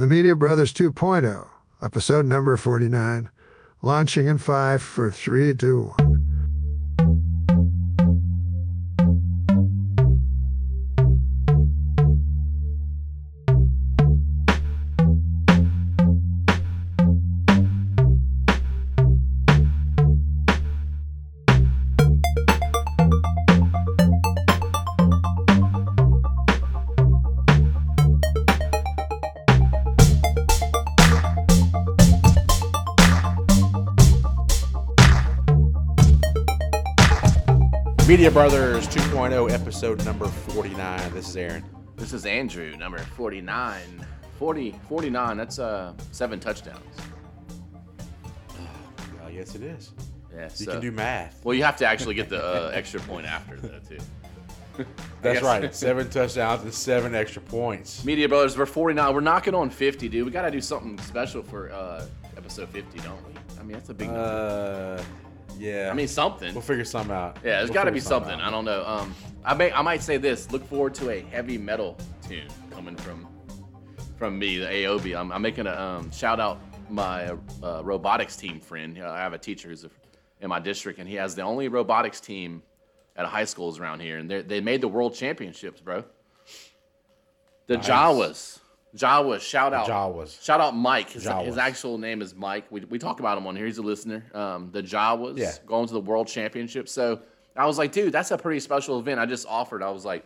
the Media Brothers 2.0, episode number 49, launching in 5 for 3, 2, 1. Media Brothers 2.0, episode number 49. This is Aaron. This is Andrew, number 49. 40, 49, that's uh, seven touchdowns. Oh, yes, it is. Yeah, You so- can do math. Well, you have to actually get the uh, extra point after, though, too. That's right. Seven touchdowns and seven extra points. Media Brothers, we're 49. We're knocking on 50, dude. We got to do something special for uh, episode 50, don't we? I mean, that's a big number. Uh, yeah. I mean, something. we'll figure something out. Yeah, there's We'll got to figure be something. out. I don't know. Um, I may I might say this. Look forward to a heavy metal tune coming from from me, the AOB. I'm, I'm making a um, shout out my uh, robotics team friend. Uh, I have a teacher who's a, in my district, and he has the only robotics team at a high schools around here, and they they made the world championships, bro. The. Jawas. Jawas, shout out. Jawas. Shout out Mike. His, Jawas. his actual name is Mike. We, we talk about him on here. He's a listener. Um, the Jawas Yeah. going to the world championship. So I was like, dude, that's a pretty special event. I just offered. I was like,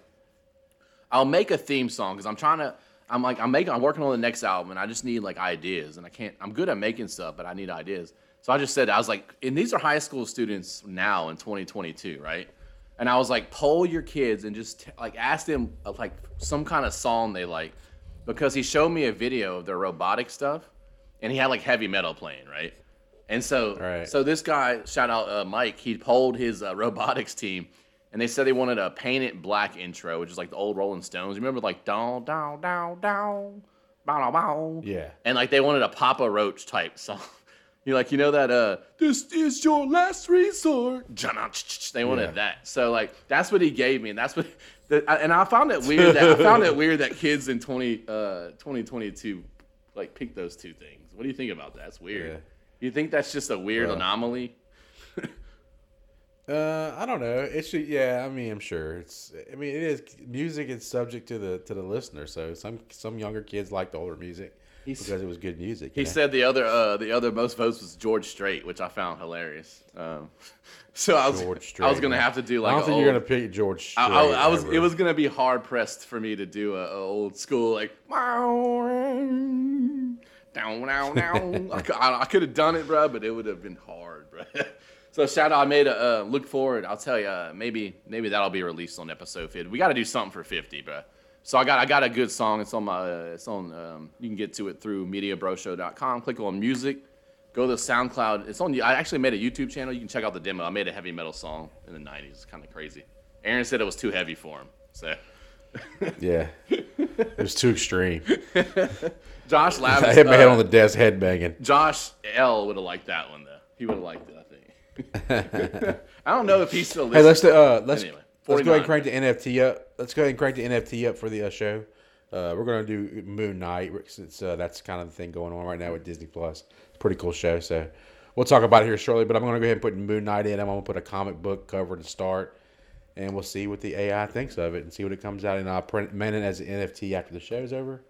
I'll make a theme song because I'm trying to. I'm like, I'm making. I'm working on the next album, and I just need like ideas, and I can't. I'm good at making stuff, but I need ideas. So I just said, I was like, and these are high school students now in 2022, right? And I was like, poll your kids and just like ask them like some kind of song they like, because he showed me a video of their robotic stuff, and he had like heavy metal playing, right? And so, Right. so this guy, shout out uh, Mike, he polled his uh, robotics team, and they said they wanted a painted black intro, which is like the old Rolling Stones. You remember like down, down, down, down, bow, bow, bow. Yeah. And like they wanted a Papa Roach type song. You like you know that uh this is your last resort. They wanted Yeah. that. So like that's what he gave me, and that's what. The, and I found it weird that I found it weird that kids in 20 uh 2022 like pick those two things. What do you think about that? That's weird. Yeah. You think that's just a weird Well, anomaly? Uh, I don't know. It's should. Yeah, I mean, I'm sure it's. I mean, it is. Music is subject to the to the listener. So some some younger kids like the older music He's- because it was good music. He know? said the other uh, the other most votes was George Strait, which I found hilarious. Um, so I was George I was gonna man. have to do I like don't a think you're gonna pick George. Strait I, I, I was. It was gonna be hard pressed for me to do a, a old school like. Down, down, down. I, I, I could have done it, bro, but it would have been hard, bro. so shout out. I made a uh, look forward. I'll tell you, uh, maybe maybe that'll be released on episode 50. We got to do something for 50, bro. So I got I got a good song. It's on my. Uh, it's on. Um, you can get to it through MediaBroShow.com. Click on music. Go to SoundCloud. It's on. I actually made a YouTube channel. You can check out the demo. I made a heavy metal song in the '90s. It's kind of crazy. Aaron said it was too heavy for him. So Yeah, it was too extreme. Josh I hit my head uh, on the desk, head banging. Josh L would have liked that one though. He would have liked it. I think. I don't know if he's still Hey, let's uh, let's Anyway, let's go ahead and crank the NFT up. Let's go ahead and crank the NFT up for the uh, show. Uh, we're gonna do Moon Knight since uh, that's kind of the thing going on right now with Disney Plus. Pretty cool show. So we'll talk about it here shortly. But I'm gonna go ahead and put Moon Knight in. I'm gonna put a comic book cover to start, and we'll see what the AI thinks of it and see what it comes out. And I'll print mint it as an NFT after the show's over.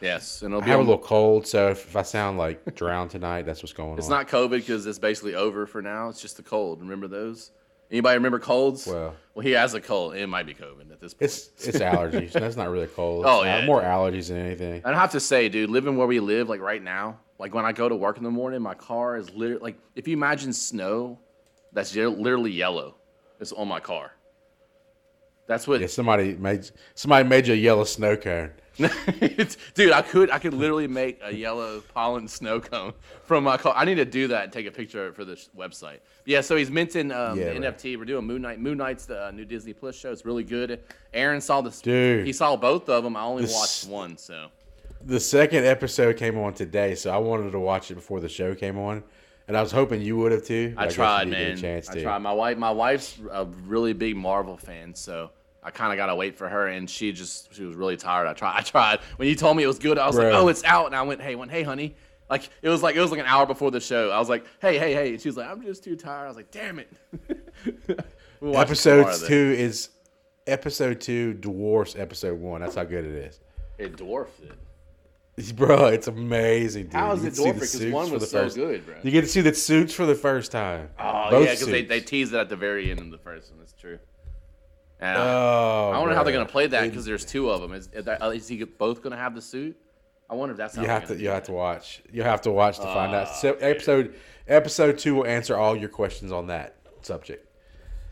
yes, and it'll I be. have a little cold, so if, if I sound like drowned tonight, that's what's going It's on. It's not COVID because it's basically over for now. It's just the cold. Remember those? Anybody remember colds? Well- well, he has a cold. It might be COVID at this point. It's it's allergies. That's not really cold. Oh, It's, uh, yeah. more allergies than anything. I have to say, dude, living where we live, like right now, like when I go to work in the morning, my car is literally like if you imagine snow, that's literally yellow. It's on my car. That's what Yeah, somebody made somebody made you a yellow snow cone. Dude, I could I could literally make a yellow pollen snow cone from my car. I need to do that and take a picture for this website. Yeah, so he's minting um, Yeah, the right. NFT. We're doing Moon Knight. Moon Knight's the uh, new Disney Plus show. It's really good. Aaron saw this. Dude. he saw both of them. I only This- watched one. So The second episode came on today, so I wanted to watch it before the show came on, and I was hoping you would have too. but I tried, man. get a chance I tried. My wife, my wife's a really big Marvel fan, so I kind of gotta wait for her, and she just she was really tired. I tried. I tried. When you told me it was good, I was like, oh, it's out, and I went, hey, went, hey, honey. Like it was like it was like an hour before the show. I was like, hey, hey, hey. And she was like, I'm just too tired. I was like, damn it. We watched Episode tomorrow, then. two is episode two dwarfs episode one. That's how good it is. It dwarfed it. Bro, it's amazing, dude. How is it dwarfed? Because one was the so first- good, bro. You get to see the suits for the first time. Oh Both yeah, because they, they teased it at the very end of the first one. That's true. And, uh, Oh, I wonder how they're gonna play that because there's two of them. Is, is, he both gonna have the suit? I wonder if that's how You have to you have to watch. You have to watch to find out. Ah, So episode episode two will answer all your questions on that subject.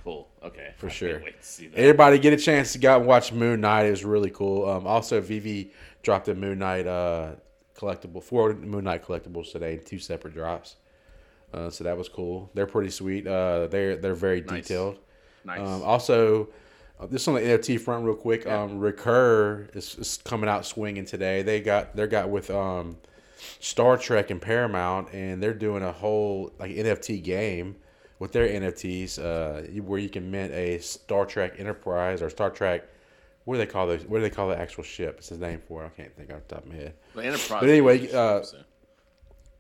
Cool. Okay. For I sure. Can't wait to see that. Everybody get a chance to go out and watch Moon Knight. It was really cool. Um, also, VeVe dropped a Moon Knight uh, collectible, four Moon Knight collectibles today, two separate drops. Uh, so that was cool. They're pretty sweet. Uh, they're they're very Nice. detailed. Nice. Um, also, uh, this on the NFT front, real quick. Um, Recur is, is coming out swinging today. They got they got with um, Star Trek and Paramount, and they're doing a whole like NFT game with their NFTs, uh, where you can mint a Star Trek Enterprise or Star Trek. What do they call those? What do they call the actual ship? It's his name for it. I can't think off the top of my head. The Enterprise. but anyway, uh,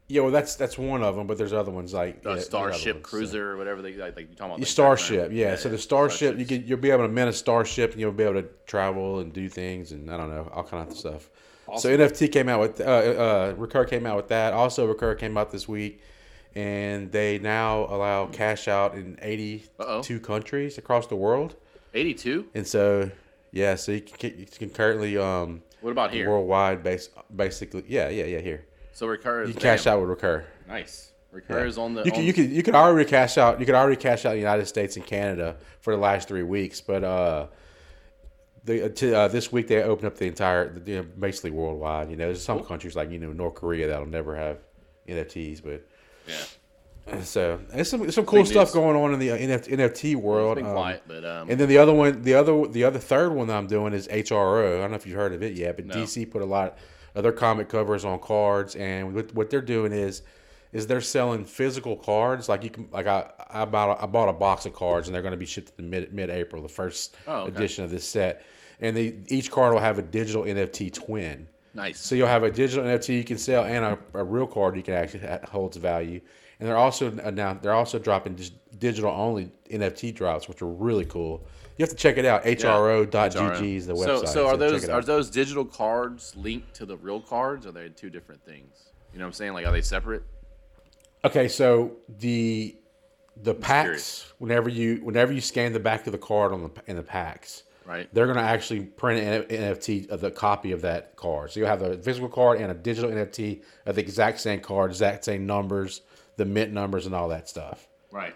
Yeah, well, that's that's one of them, but there's other ones like the yeah, Starship ones, so. Cruiser or whatever they like. like you talking about? Like starship, that yeah. So the starship, you can you'll be able to mint a starship, and you'll be able to travel and do things, and I don't know, all kind of stuff. So NFT came out with uh, uh, Recur came out with that. Also, Recur came out this week, and they now allow cash out in 82 Uh-oh. countries across the world, 82. and so yeah, so you can, you can currently um What about here? worldwide base basically yeah yeah yeah here So Recur is you cash damn, out with Recur. Nice. Recur is on the. You can on- you can you already cash out. You can already cash out in the United States and Canada for the last three weeks, but uh, the uh, to, uh, this week they opened up the entire, you know, basically worldwide. You know, there's some countries like you know North Korea that'll never have NFTs, but yeah. so there's some some cool Big stuff news. going on in the uh, NFT, world. It's been um, quiet, but um, and then the other one, the other, the other third one that I'm doing is HRO. I don't know if you've heard of it yet, but No. DC put a lot of their comic covers on cards, and what, what they're doing is, is they're selling physical cards. Like you can, like I, I bought, a, I bought a box of cards, and they're going to be shipped in mid mid April, the first Oh, okay. edition of this set, and they each card will have a digital NFT twin. nice. So you'll have a digital NFT you can sell and a, a real card you can actually holds value. And they're also now they're also dropping digital only NFT drops, which are really cool. You have to check it out. HRO.gg is the website. so are check those are those digital cards linked to the real cards? Or are they two different things? You know what I'm saying? Like, are they separate? Okay, so the the packs curious. whenever you whenever you scan the back of the card on the in the packs, Right. they're going to actually print an NFT of the copy of that card. So you'll have a physical card and a digital NFT of the exact same card, exact same numbers, the mint numbers, and all that stuff. Right.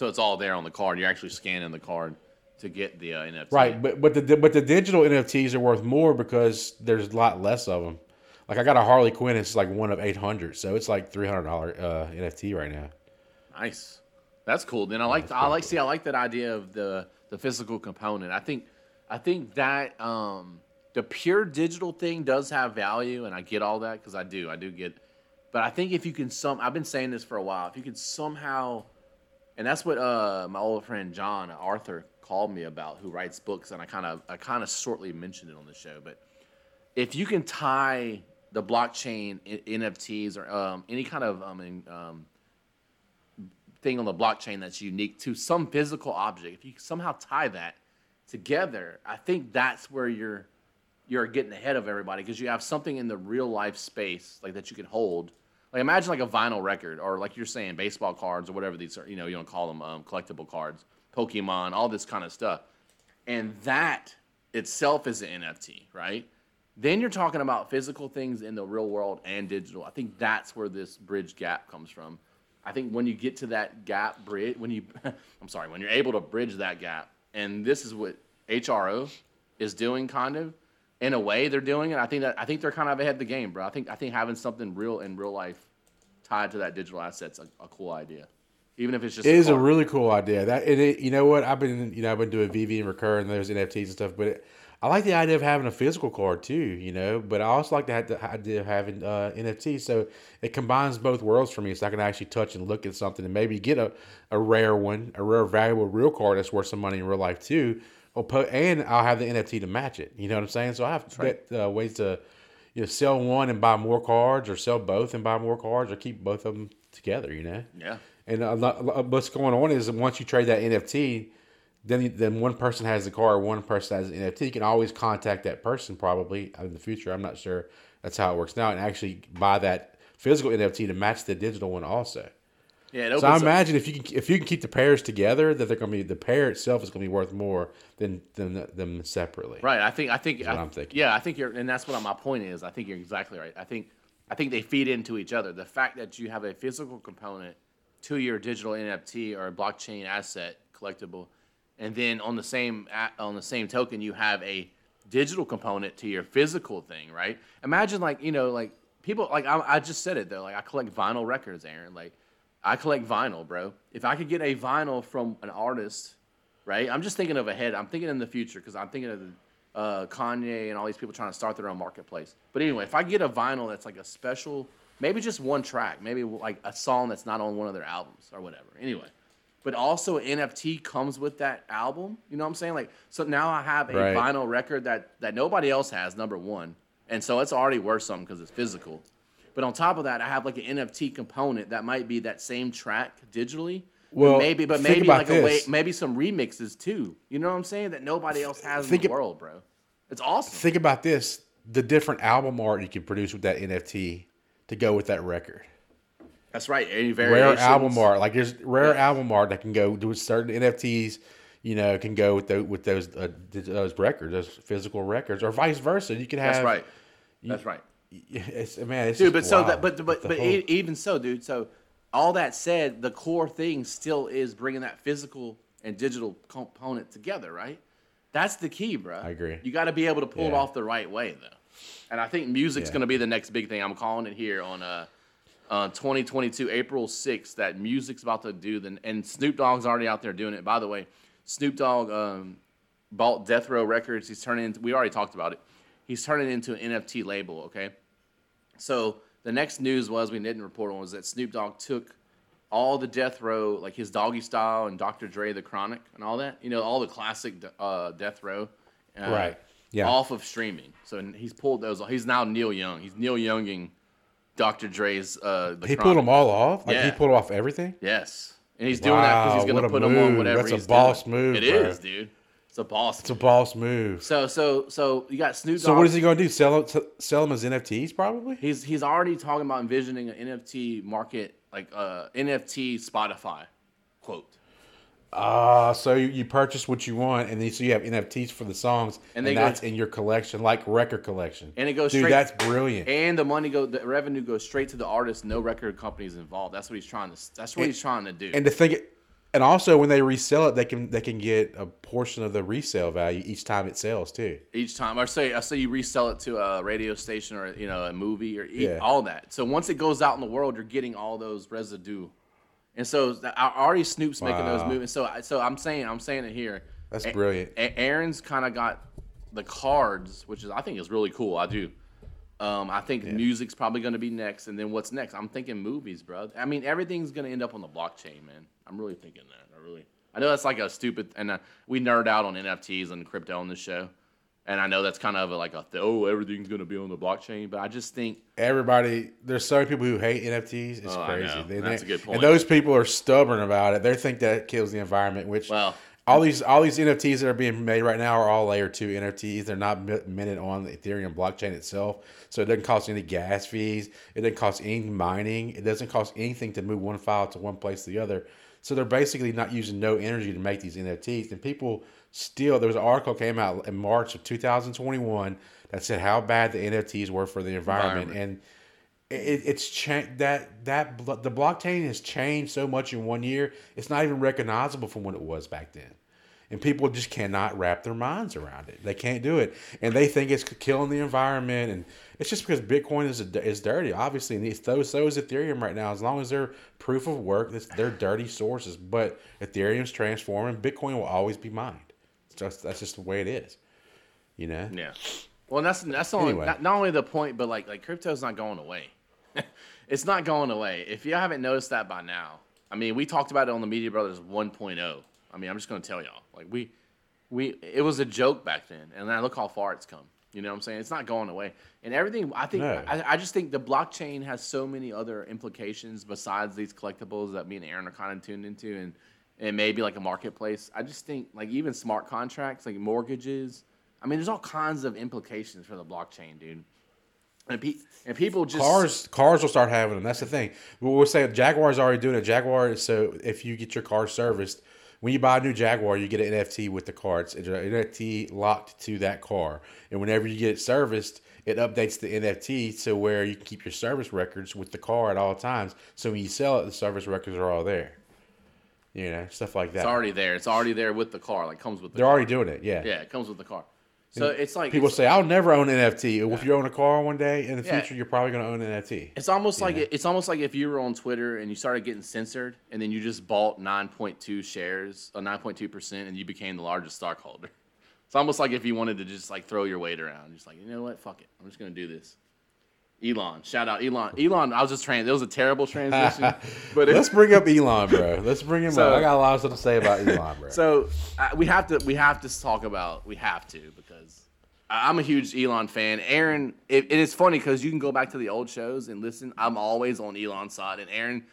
So it's all there on the card. You're actually scanning the card to get the uh, NFT. Right, but but the but the digital NFTs are worth more because there's a lot less of them. Like I got a Harley Quinn, it's like one of eight hundred, so it's like three hundred dollar uh, NFT right now. Nice. That's cool. Then I like I like see I like that idea of the the physical component. I think I think that um the pure digital thing does have value and I get all that cuz I do. I do get but I think if you can some I've been saying this for a while. If you can somehow and that's what uh my old friend John Arthur called me about who writes books and I kind of I kind of shortly mentioned it on the show, but if you can tie the blockchain NFTs or um, any kind of um, um, thing on the blockchain that's unique to some physical object, if you somehow tie that together, I think that's where you're you're getting ahead of everybody because you have something in the real life space like that you can hold. Like imagine like a vinyl record or like you're saying baseball cards or whatever these are, you know, you don't call them um, collectible cards, Pokemon, all this kind of stuff. And that itself is an NFT, right? Then you're talking about physical things in the real world and digital. I think that's where this bridge gap comes from. I think when you get to that gap bridge, when you, I'm sorry, when you're able to bridge that gap, and this is what HRO is doing, kind of, in a way they're doing it. I think that I think they're kind of ahead of the game, bro. I think I think having something real in real life tied to that digital asset's a, a cool idea, even if it's just It is a card. really cool idea. That it, it- you know what I've been you know I've been doing VeVe and recur and those NFTs and stuff, but it, I like the idea of having a physical card too. You know, but I also like the, the idea of having uh, NFTs. So it combines both worlds for me, so I can actually touch and look at something and maybe get a, a rare one, a rare valuable real card that's worth some money in real life too. And I'll have the NFT to match it. You know what I'm saying? So I have right. uh, ways to you know sell one and buy more cards, or sell both and buy more cards, or keep both of them together. You know? Yeah. And a lot, a lot- what's going on is once you trade that NFT, then then one person has the card, one person has the NFT. You can always contact that person probably in the future. I'm not sure that's how it works now, and actually buy that physical NFT to match the digital one also. Yeah. So I up- imagine if you can if you can keep the pairs together, that they're going to be the pair itself is going to be worth more than than them separately. Right. I think. I think. what I, I'm thinking. Yeah, I think you're, and that's what my point is. I think you're exactly right. I think, I think they feed into each other. The fact that you have a physical component to your digital NFT or a blockchain asset collectible, and then on the same on the same token, you have a digital component to your physical thing. Right. Imagine like you know like people like I, I just said it though. Like I collect vinyl records, Aaron. Like I collect vinyl, bro. If I could get a vinyl from an artist right? I'm just thinking of ahead. I'm thinking in the future because I'm thinking of uh, Kanye and all these people trying to start their own marketplace. But anyway, if I get a vinyl that's like a special, maybe just one track, maybe like a song that's not on one of their albums or whatever. Anyway, but also NFT comes with that album. You know what I'm saying? Like, so now I have a Right. vinyl record that that nobody else has. Number one, and so it's already worth something because it's physical. But on top of that, I have like an NFT component that might be that same track digitally. But Well, maybe, but maybe like a way, maybe some remixes too. You know what I'm saying? That nobody else has Think in the ab- world, bro. It's awesome. Think about this: the different album art you can produce with that NFT to go with that record. That's right. Any variations? rare album art. Like there's rare Yeah. album art that can go with certain NFTs. You know, can go with those with those uh, those records, those physical records, or vice versa. You can have. That's right. That's right. It's man, it's dude. just But so that, but but but whole- even so, dude. So all that said, the core thing still is bringing that physical and digital component together, right? That's the key, bro. I agree. You got to be able to pull it off the right way, though. And I think music's Yeah. going to be the next big thing. I'm calling it here on uh, uh 2022 April 6th that music's about to do the and Snoop Dogg's already out there doing it. By the way, Snoop Dogg um, bought Death Row Records. He's turning into, we already talked about it. He's turning it into an NFT label, okay? So the next news was we didn't report on was that Snoop Dogg took all the Death Row, like his Doggy Style and Dr. Dre, The Chronic, and all that. You know, all the classic uh, Death Row. Uh, Right. Yeah. Off of streaming. So he's pulled those. He's now Neil Young. He's Neil Younging Dr. Dre's. Uh, the he Chronic. pulled them all off. Like he pulled off everything. Yes. And he's doing that because he's going to put them on whatever That's a boss doing. move, It bro. is, dude. It's a boss. It's a boss move. So so so you got Snoop Dogg. So what is he going to do? Sell them, sell them as NFTs, probably. He's he's already talking about envisioning an NFT market like uh NFT Spotify quote. Ah, so you, you purchase what you want, and then so you have NFTs for the songs, And and, go- that's in your collection, like record collection. And it goes dude. straight- That's brilliant. And the money go the revenue goes straight to the artist, no record companies involved. That's what he's trying to that's what And- he's trying to do. And to think, and also when they resell it, they can they can get a portion of the resale value each time it sells too. each time I say I say you resell it to a radio station or you know a movie or Yeah. all that. So once it goes out in the world, you're getting all those residue. And so I- already Snoop's making those Wow. moves. So so I'm saying I'm saying it here. That's brilliant. A- Aaron's kind of got the cards, which is I think is really cool. I do. Um, I think music's probably going to be next, and then what's next? I'm thinking movies, bro. I mean, everything's going to end up on the blockchain, man. I'm really thinking that. I really, I know that's like a stupid, and uh, we nerd out on NFTs and crypto on this show, and I know that's kind of a, like a oh everything's going to be on the blockchain, but I just think Everybody, there's so many people who hate NFTs. It's Oh, crazy. They- That's they- a good point. And those people are stubborn about it. They think that kills the environment. Which Well- all these all these NFTs that are being made right now are all layer two NFTs. They're not minted on the Ethereum blockchain itself, so it doesn't cost any gas fees. It doesn't cost any mining. It doesn't cost anything to move one file to one place to the other. So they're basically not using no energy to make these NFTs. And people still, there was an article came out in March of 2021 that said how bad the NFTs were for the environment. Environment. And it, it's changed that that the blockchain has changed so much in one year. It's not even recognizable from what it was back then, and people just cannot wrap their minds around it. They can't do it, and they think it's killing the environment. And it's just because Bitcoin is a, is dirty, obviously, and it's, so so is Ethereum right now. As long as they're proof of work, they're dirty sources. But Ethereum's transforming. Bitcoin will always be mined. It's just, that's just the way it is. You know. Yeah. Well, that's that's only Anyway. not, not only the point, but like like crypto's not going away. it's not going away. If you haven't noticed that by now, I mean, we talked about it on the Media Brothers 1.0. I mean, I'm just going to tell y'all, like we we it was a joke back then, and now look how far it's come. You know what I'm saying? It's not going away, and everything. I think No. I, I just think the blockchain has so many other implications besides these collectibles that me and Aaron are kind of tuned into, and and maybe like a marketplace. I just think like even smart contracts, like mortgages. I mean, there's all kinds of implications for the blockchain, dude. And, pe- and people just Cars, cars will start having them. That's the thing. We'll we'll say Jaguar's already doing it. Jaguar. is So if you get your car serviced, when you buy a new Jaguar, you get an NFT with the car. It's an NFT locked to that car, and whenever you get it serviced, it updates the NFT to where you can keep your service records with the car at all times. So when you sell it, the service records are all there. You know, stuff like that. It's already there. It's already there with the car. Like comes with the They're car. already doing it. Yeah. Yeah, it comes with the car. So it's like People it's, say, "I'll never own an NFT." If you own a car one day in the Yeah. future, you're probably going to own an NFT. it's almost like it's almost like if you were on Twitter and you started getting censored, and then you just bought nine point two shares, or nine point two percent, and you became the largest stockholder. It's almost like if you wanted to just like throw your weight around, just like you know what, fuck it, I'm just gonna do this. Elon, shout out Elon. Elon, I was just trans. It was a terrible transition, but it, Let's bring up Elon, bro. Let's bring him So- up. I got a lot of stuff to say about Elon, bro. So uh, we have to we have to talk about we have to because I'm a huge Elon fan. Aaron, it, it is funny because you can go back to the old shows and listen. I'm always on Elon's side, and Aaron,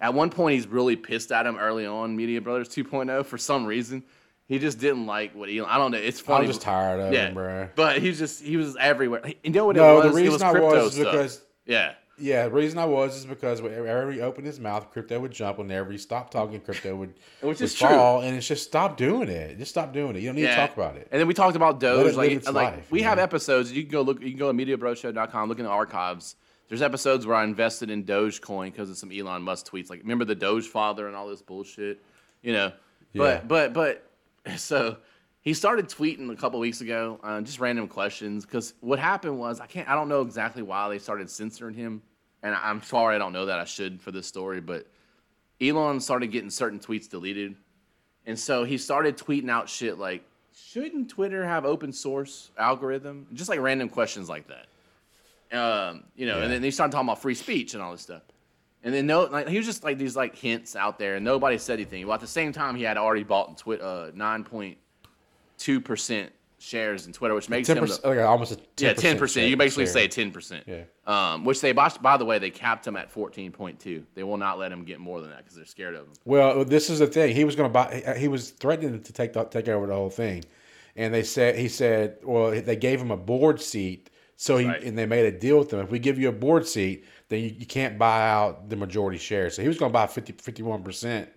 at one point, he's really pissed at him early on Media Brothers 2.0 for some reason. He just didn't like what Elon. I don't know. It's funny. I funny. was just tired of yeah, him, bro. But he's just he was everywhere. You know what No, it the was? it reason was I was is stuff. because yeah. yeah, the reason I was is because whenever he opened his mouth, crypto would jump. Whenever he stopped talking, crypto would, Which would is true. fall. And it's just stop doing it. Just stop doing it. You don't need to talk about it. And then we talked about Doge. It like, its like life, we have know? episodes. You can go look. You can go to MediaBroShow.com, look in the archives. There's episodes where I invested in Dogecoin because of some Elon Musk tweets. Like, remember the Doge father and all this bullshit, you know? But Yeah. but but so he started tweeting a couple weeks ago, uh, just random questions. Because what happened was I can't. I don't know exactly why they started censoring him, and I- I'm sorry I don't know that I should for this story, but Elon started getting certain tweets deleted. And so he started tweeting out shit like, shouldn't Twitter have open source algorithm? Just like random questions like that. Um, you know, Yeah. and then he started talking about free speech and all this stuff. And then no, like he was just like these like hints out there, and nobody said anything. Well, at the same time, he had already bought in Twitter uh, nine point two percent shares in Twitter, which makes him the, like almost a 10% yeah ten percent. You can basically share. say ten percent. Yeah. Um, which they by the way they capped him at fourteen point two. They will not let him get more than that because they're scared of him. Well, this is the thing. He was going to buy. He was threatening to take the, take over the whole thing, and they said he said, well, they gave him a board seat. So he Right. and they made a deal with him. If we give you a board seat, then you, you can't buy out the majority share. So he was going to buy 51 percent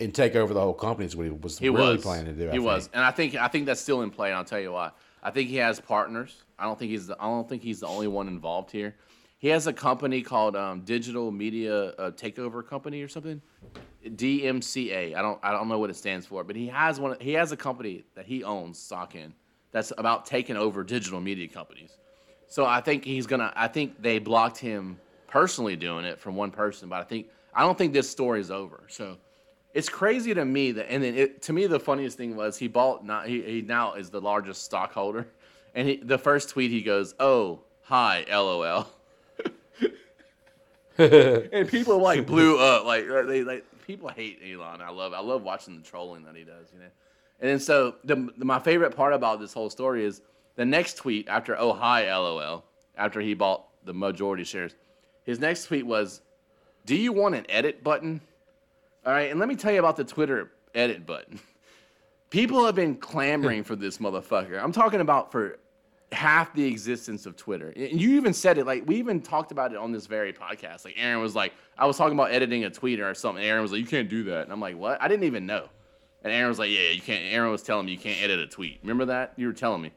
and take over the whole company. Is what he was He really was planning to do. I he think. was, and I think I think that's still in play. And I'll tell you why. I think he has partners. I don't think he's the, I don't think he's the only one involved here. He has a company called um, Digital Media uh, Takeover Company or something. DMCA. I don't I don't know what it stands for, but he has one. He has a company that he owns stock in that's about taking over digital media companies. So I think he's gonna. I think they blocked him personally doing it from one person, but I think I don't think this story is over. So it's crazy to me that, and then it, to me the funniest thing was he bought. Not he, he now is the largest stockholder, and he, the first tweet he goes, "Oh hi, lol," and people like blew up. Like they like people hate Elon. I love I love watching the trolling that he does. You know, and then so the, the my favorite part about this whole story is the next tweet after "Oh hi, lol," after he bought the majority shares. His next tweet was, "Do you want an edit button?" All right, and let me tell you about the Twitter edit button. People have been clamoring for this motherfucker. I'm talking about for half the existence of Twitter. And you even said it, like we even talked about it on this very podcast. Like Aaron was like, I was talking about editing a tweet or something. Aaron was like, you can't do that. And I'm like, what? I didn't even know. And Aaron was like, yeah, you can't. Aaron was telling me you can't edit a tweet. Remember that? You were telling me.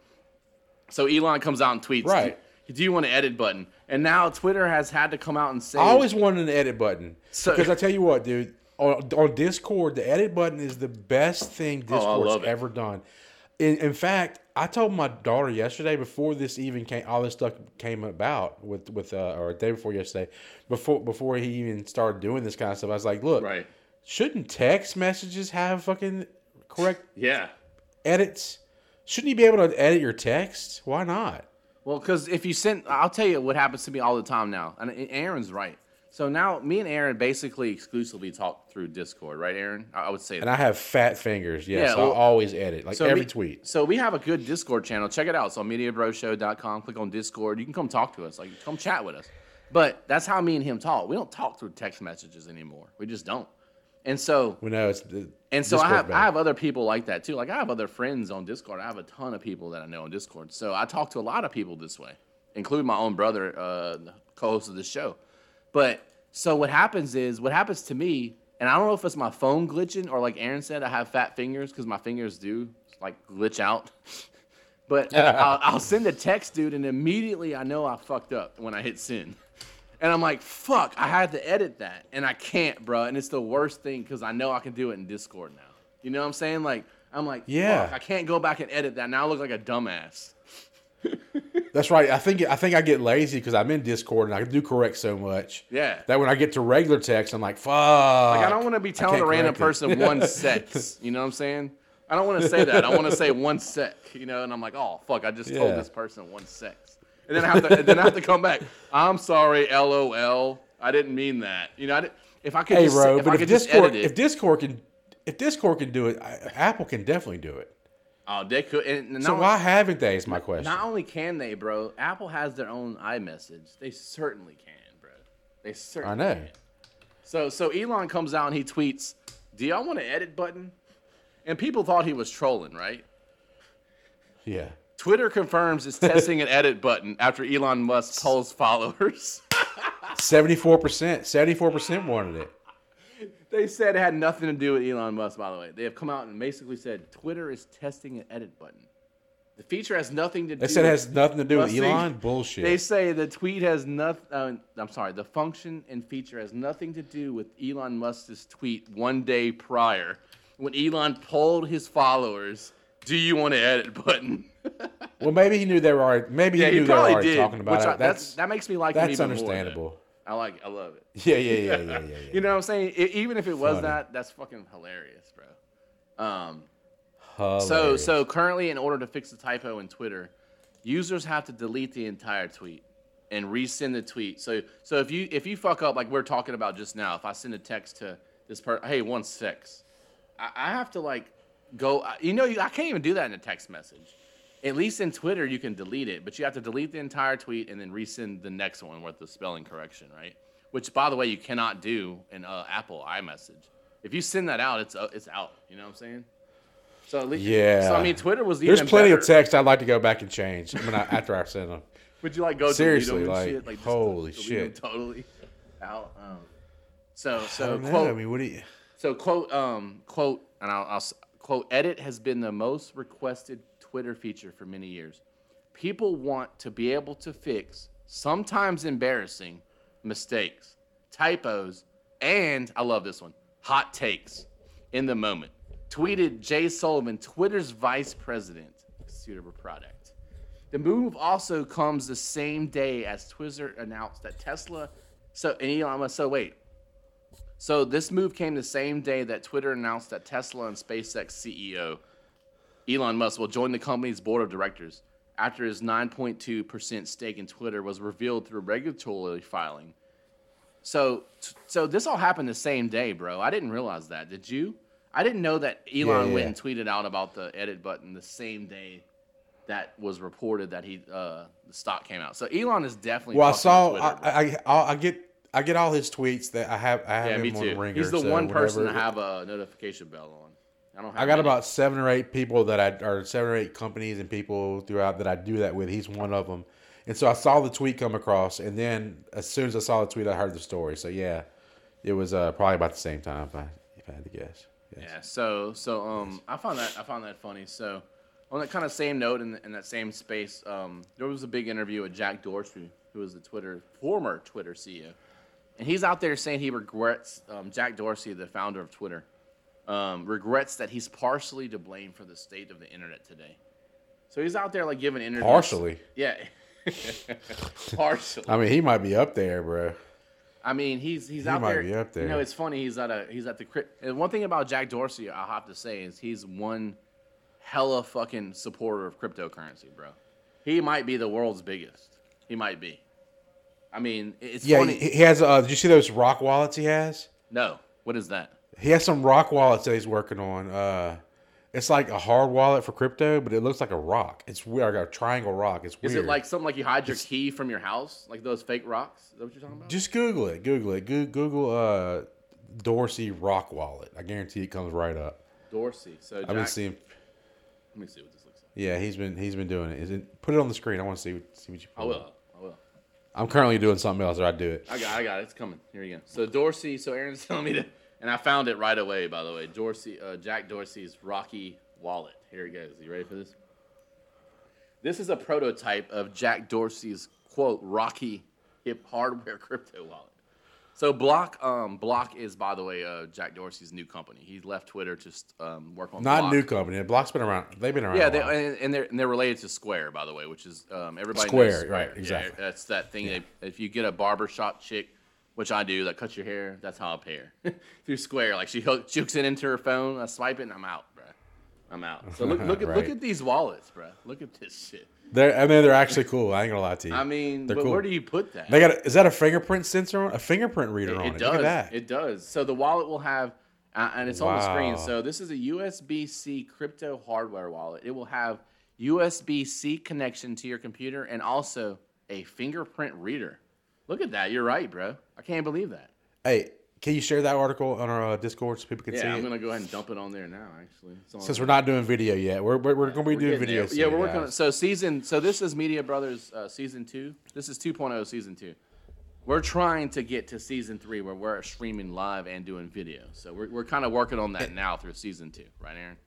So Elon comes out and tweets, Right. Do, you want an edit button? And now Twitter has had to come out and say, I always wanted an edit button So- because I tell you what, dude. On, on Discord, the edit button is the best thing Discord's Oh, ever done. In, in fact, I told my daughter yesterday before this even came, all this stuff came about with with uh, or day before yesterday, before before he even started doing this kind of stuff. I was like, look, right. shouldn't text messages have fucking correct Yeah. edits? Shouldn't you be able to edit your text? Why not? Well, because if you send, I'll tell you what happens to me all the time now. And Aaron's right. So now me and Aaron basically exclusively talk through Discord, right, Aaron? I I would say And that. I have fat fingers. Yes, Yeah, I well- always edit like So every we- tweet. So we have a good Discord channel. Check it out. It's on MediaBroShow.com. Click on Discord. You can come talk to us. Like come chat with us. But that's how me and him talk. We don't talk through text messages anymore. We just don't. And so We know it's the and so I have better. I have other people like that too. Like I have other friends on Discord. I have a ton of people that I know on Discord. So I talk to a lot of people this way, including my own brother, uh, co-host of the show. But so what happens is what happens to me, and I don't know if it's my phone glitching or like Aaron said, I have fat fingers because my fingers do like glitch out. But I'll, I'll send a text, dude, and immediately I know I fucked up when I hit send. And I'm like, fuck, I had to edit that. And I can't, bro. And it's the worst thing because I know I can do it in Discord now. You know what I'm saying? Like, I'm like, Yeah. fuck, I can't go back and edit that. Now I look like a dumbass. That's right. I think I think I get lazy because I'm in Discord and I can do correct so much. Yeah. That when I get to regular text, I'm like, fuck. Like, I don't want to be telling a random person one sex. You know what I'm saying? I don't want to say that. I want to say one sec. You know, and I'm like, oh fuck, I just told this person one sex, and then I have to, then I have to come back. I'm sorry, lol. I didn't mean that. You know, I didn't, if I could Hey, just, bro, if but I if could just Discord, if Discord can, if Discord can do it, Apple can definitely do it. oh, they could. And not So only- why haven't they? Is my question. Not only can they, bro, Apple has their own iMessage. They certainly can, bro. They certainly. I know. can. So so Elon comes out and he tweets, "Do y'all want an edit button?" And people thought he was trolling, right? Yeah. Twitter confirms it's testing an edit button after Elon Musk polls followers. Seventy-four percent. Seventy-four percent wanted it. they said it had nothing to do with Elon Musk, by the way. They have come out and basically said Twitter is testing an edit button. The feature has nothing to do They said it has nothing to do with Elon. Bullshit. They say the tweet has nothing. Uh, I'm sorry, the function and feature has nothing to do with Elon Musk's tweet one day prior, when Elon polled his followers, "Do you want to edit button?" well, maybe he knew they were already. Maybe yeah, he knew he they were already did. talking about which it. I, that's that makes me like that's understandable. I like. I love it. Yeah, yeah, yeah, yeah, yeah, yeah. You know what I'm saying? I- even if it was Funny. that, that's fucking hilarious, bro. Um, so Hilarious. so currently, in order to fix the typo in Twitter, users have to delete the entire tweet and resend the tweet. So so if you if you fuck up like we're talking about just now, if I send a text to this person, hey, one six, I, I have to like go. You know, you- I can't even do that in a text message. At least in Twitter, you can delete it, but you have to delete the entire tweet and then resend the next one with the spelling correction, right? Which, by the way, you cannot do in uh, Apple iMessage. If you send that out, it's uh, it's out. You know what I'm saying? So at least, Yeah. So I mean, Twitter was the There's plenty better. of text I'd like to go back and change when I, after I send them. Would you like go Seriously, delete 'em and like, shit? Like, just holy delete 'em shit. totally out. Um, so so don't know. quote I mean, what do you? so quote um quote and I'll, I'll s- quote edit has been the most requested Twitter feature for many years. People want to be able to fix sometimes embarrassing mistakes, typos, and I love this one, hot takes in the moment. Tweeted Jay Sullivan, Twitter's vice president, suitable product. The move also comes the same day as Twitter announced that Tesla. So and Elon Musk. So wait. So this move came the same day that Twitter announced that Tesla and SpaceX CEO Elon Musk will join the company's board of directors after his 9.2% stake in Twitter was revealed through regulatory filing. So, so this all happened the same day, bro. I didn't realize that. Did you? I didn't know that Elon yeah. went and tweeted out about the edit button the same day that was reported that he uh, the stock came out. So Elon is definitely. Well, I saw. Twitter. I, I, I, I get. I get all his tweets that I have. I have yeah, him me on too. Ringer. He's the so one person to have a notification bell on. I don't. Have I got many. about seven or eight people that I or seven or eight companies and people throughout that I do that with. He's one of them, and so I saw the tweet come across, and then as soon as I saw the tweet, I heard the story. So yeah, it was uh, probably about the same time if I if I had to guess. Yes. Yeah. So so um, I found that I found that funny. So on that kind of same note, in, in that same space, um, there was a big interview with Jack Dorsey, who was the Twitter former Twitter CEO, and he's out there saying he regrets um, Jack Dorsey, the founder of Twitter, um, regrets that he's partially to blame for the state of the internet today. So he's out there like giving interviews. Partially. Yeah. partially. I mean, he might be up there, bro. I mean, he's he's He out might there. be up there. You know, it's funny. He's at a he's at the. And one thing about Jack Dorsey, I have to say, is he's one hella fucking supporter of cryptocurrency, bro. He might be the world's biggest. He might be. I mean, it's Yeah, funny. he he has. Uh, did you see those rock wallets he has? no, what is that? He has some rock wallets that he's working on. Uh, it's like a hard wallet for crypto, but it looks like a rock. It's weird, like a triangle rock. It's weird. Is it like something like you hide your key from your house, like those fake rocks? Is that what you're talking about? Just Google it. Google it. Goo- Google uh, Dorsey rock wallet. I guarantee it comes right up. Dorsey. So Jack, I've been seeing. let me see what this looks like. Yeah, he's been he's been doing it. Is it? Put it on the screen. I want to see what- see what you. Will. I will. I'm currently doing something else, or I do it. I got. I got it. It's coming. Here you go. So Dorsey. So Aaron's telling me to, and I found it right away. By the way, Dorsey. Uh, Jack Dorsey's Rocky wallet. Here he goes. You ready for this? This is a prototype of Jack Dorsey's quote Rocky hip hardware crypto wallet. So Block, um, Block is by the way uh, Jack Dorsey's new company. He left Twitter to um, work on Not Block. new company. Block's been around. They've been around. Yeah, they, and, and they're and they're related to Square, by the way, which is um, everybody Square, knows right, Yeah, exactly. that's that thing. That if you get a barbershop chick, which I do, that cuts your hair, that's how I pay her through Square. Like she hook, she hooks it into her phone, I swipe it, and I'm out, bruh. I'm out. So look look at look at these wallets, bruh. Look at this shit. They're, I mean, they're actually cool. I ain't gonna lie to you. I mean, They're but cool. where do you put that? They got. A, is that a fingerprint sensor on a fingerprint reader on it it? does. Look at that. It does. So the wallet will have, uh, and it's on the screen. So this is a USB-C crypto hardware wallet. It will have USB-C connection to your computer and also a fingerprint reader. Look at that. You're right, bro. I can't believe that. hey, can you share that article on our uh, Discord so people can see Yeah, I'm it? gonna go ahead and dump it on there now. Actually, Since we're not doing video yet, we're we're, we're gonna be We're doing video. soon, Yeah, we're working on guys. So season. So this is Media Brothers uh, season two. This is 2.0 season two. We're trying to get to season three where we're streaming live and doing video. So we're, we're kind of working on that now through season two, right, Aaron?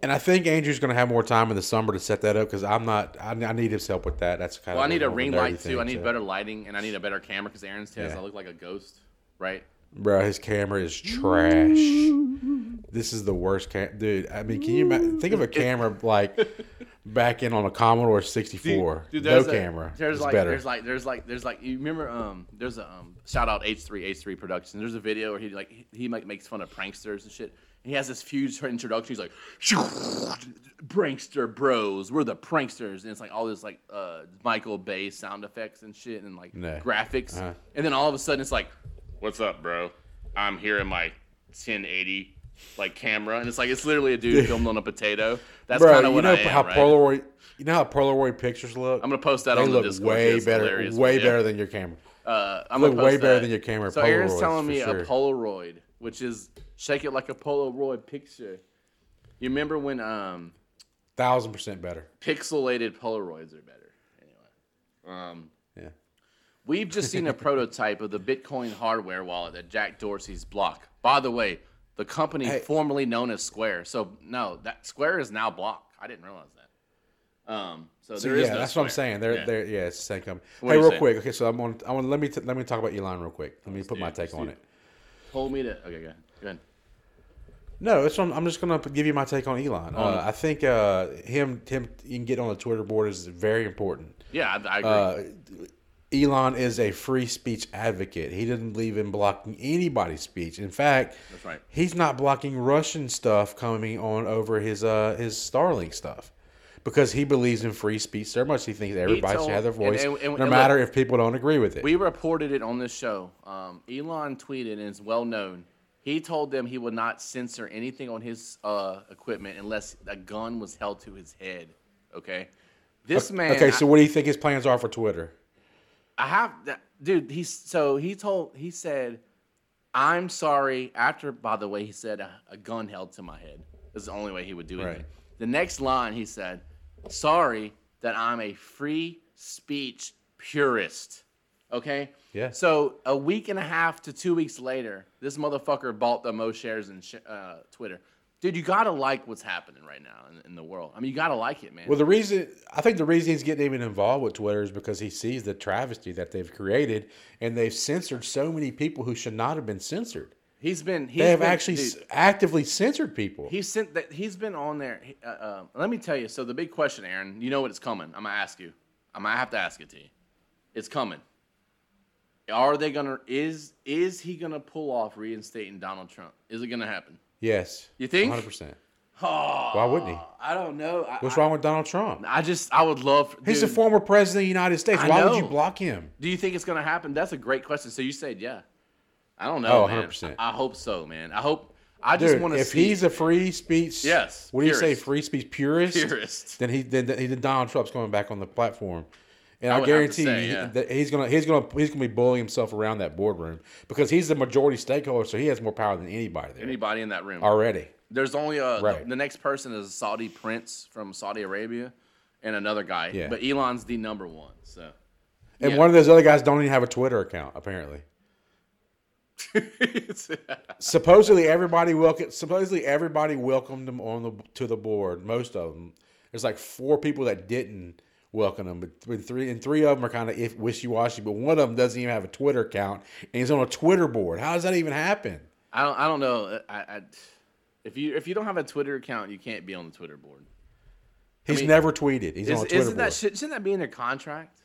And I think Andrew's gonna have more time in the summer to set that up because I'm not. I, I need his help with that. That's kind Well, I need a ring light too. I need so- better lighting and I need a better camera because Aaron's says Yeah. I look like a ghost, right? Bro, his camera is trash. this is the worst cam, dude. I mean, can you ima- think of a camera like back in on a Commodore 64? no there's a- camera. There's like, better. there's like, there's like, there's like, you remember, um, there's a um, shout out H3 H3 Productions. There's a video where he like he, he like makes fun of pranksters and shit. And he has this huge introduction. He's like, prankster bros, we're the pranksters, and it's like all this like uh, Michael Bay sound effects and shit and like No. graphics. Uh-huh. And then all of a sudden it's like, what's up, bro? I'm here in my 1080 like camera, and it's like it's literally a dude filmed on a potato. That's kind of you what know I am, how right? Polaroid. You know how Polaroid pictures look. I'm gonna post that they on look the Discord. way It's better, way video. better than your camera. Uh, I'm Look way post better than your camera So Aaron's telling me sure. a Polaroid, which is shake it like a Polaroid picture. You remember when um, Thousand percent better. pixelated Polaroids are better? Anyway, um, Yeah. We've just seen a prototype of the Bitcoin hardware wallet that Jack Dorsey's Block. By the way, the company Hey. formerly known as Square. So no, that Square is now Block. I didn't realize that. Um, so, So there is yeah, no that's what I'm saying. They're Yeah. they're yeah, it's the same company. What hey, real say? quick. Okay, so I'm on. I want let me t- let me talk about Elon real quick. Let me put my take let's on it. Told me to. Okay, go ahead. Go ahead. No, it's on, I'm just gonna give you my take on Elon. Uh, I think uh, him him you can get on the Twitter board is very important. Yeah, I, I agree. Uh, Elon is a free speech advocate. He doesn't believe in blocking anybody's speech. In fact, That's right. he's not blocking Russian stuff coming on over his uh, his Starlink stuff because he believes in free speech so much. He thinks everybody told- should have their voice, and- and- no and matter look, if people don't agree with it. We reported it on this show. Um, Elon tweeted, and it's well known. He told them he would not censor anything on his uh, equipment unless a gun was held to his head. Okay, this man. okay, so what do you think his plans are for Twitter? I have that, dude. He's so he told he said, "I'm sorry." After, by the way, he said a, a gun held to my head. This is the only way he would do. Right. The next line he said, "Sorry that I'm a free speech purist." Okay. Yeah. So a week and a half to two weeks later, this motherfucker bought the most shares in sh- uh, Twitter. Dude, you gotta like what's happening right now in, in the world. I mean, you gotta like it, man. Well, the reason I think the reason he's getting even involved with Twitter is because he sees the travesty that they've created, and they've censored so many people who should not have been censored. he's been. He's They have been- actually dude, actively censored people. He sent that. He's been on there. Uh, uh, let me tell you. So the big question, Aaron, you know what it's coming. I'm gonna ask you. I'm gonna have to ask it to you. It's coming. Are they gonna? Is is he gonna pull off reinstating Donald Trump? Is it gonna happen? Yes, You think? 100. percent Why wouldn't he? I don't know. I, What's I, wrong with Donald Trump? I just I would love. He's dude, the former president of the United States. I Why would you block him? Do you think it's gonna happen? That's a great question. So you said yeah. I don't know. Oh, 100%. I hope so, man. I hope. I just Dude, want to if see. he's a free speech, Yes, what do you say, free speech purist? Purist. Then he then, then Donald Trump's coming back on the platform, and I I, would have to guarantee say, you yeah. that he's gonna he's gonna he's gonna be bullying himself around that boardroom because he's the majority stakeholder, so he has more power than anybody there anybody in that room. already. There's only uh, a Right. the, the next person is a Saudi prince from Saudi Arabia, and another guy. Yeah. But Elon's the number one. So. And Yeah. one of those other guys don't even have a Twitter account apparently. supposedly everybody welcome supposedly everybody welcomed him on the to the board. Most of them. There's like four people that didn't welcome them. but th- three and three of them are kind of wishy washy. But one of them doesn't even have a Twitter account, and he's on a Twitter board. How does that even happen? I don't. I don't know. I, I, if you if you don't have a Twitter account, you can't be on the Twitter board. He's mean, never tweeted. He's Is, on a Twitter isn't that board. shit, shouldn't that be in their contract?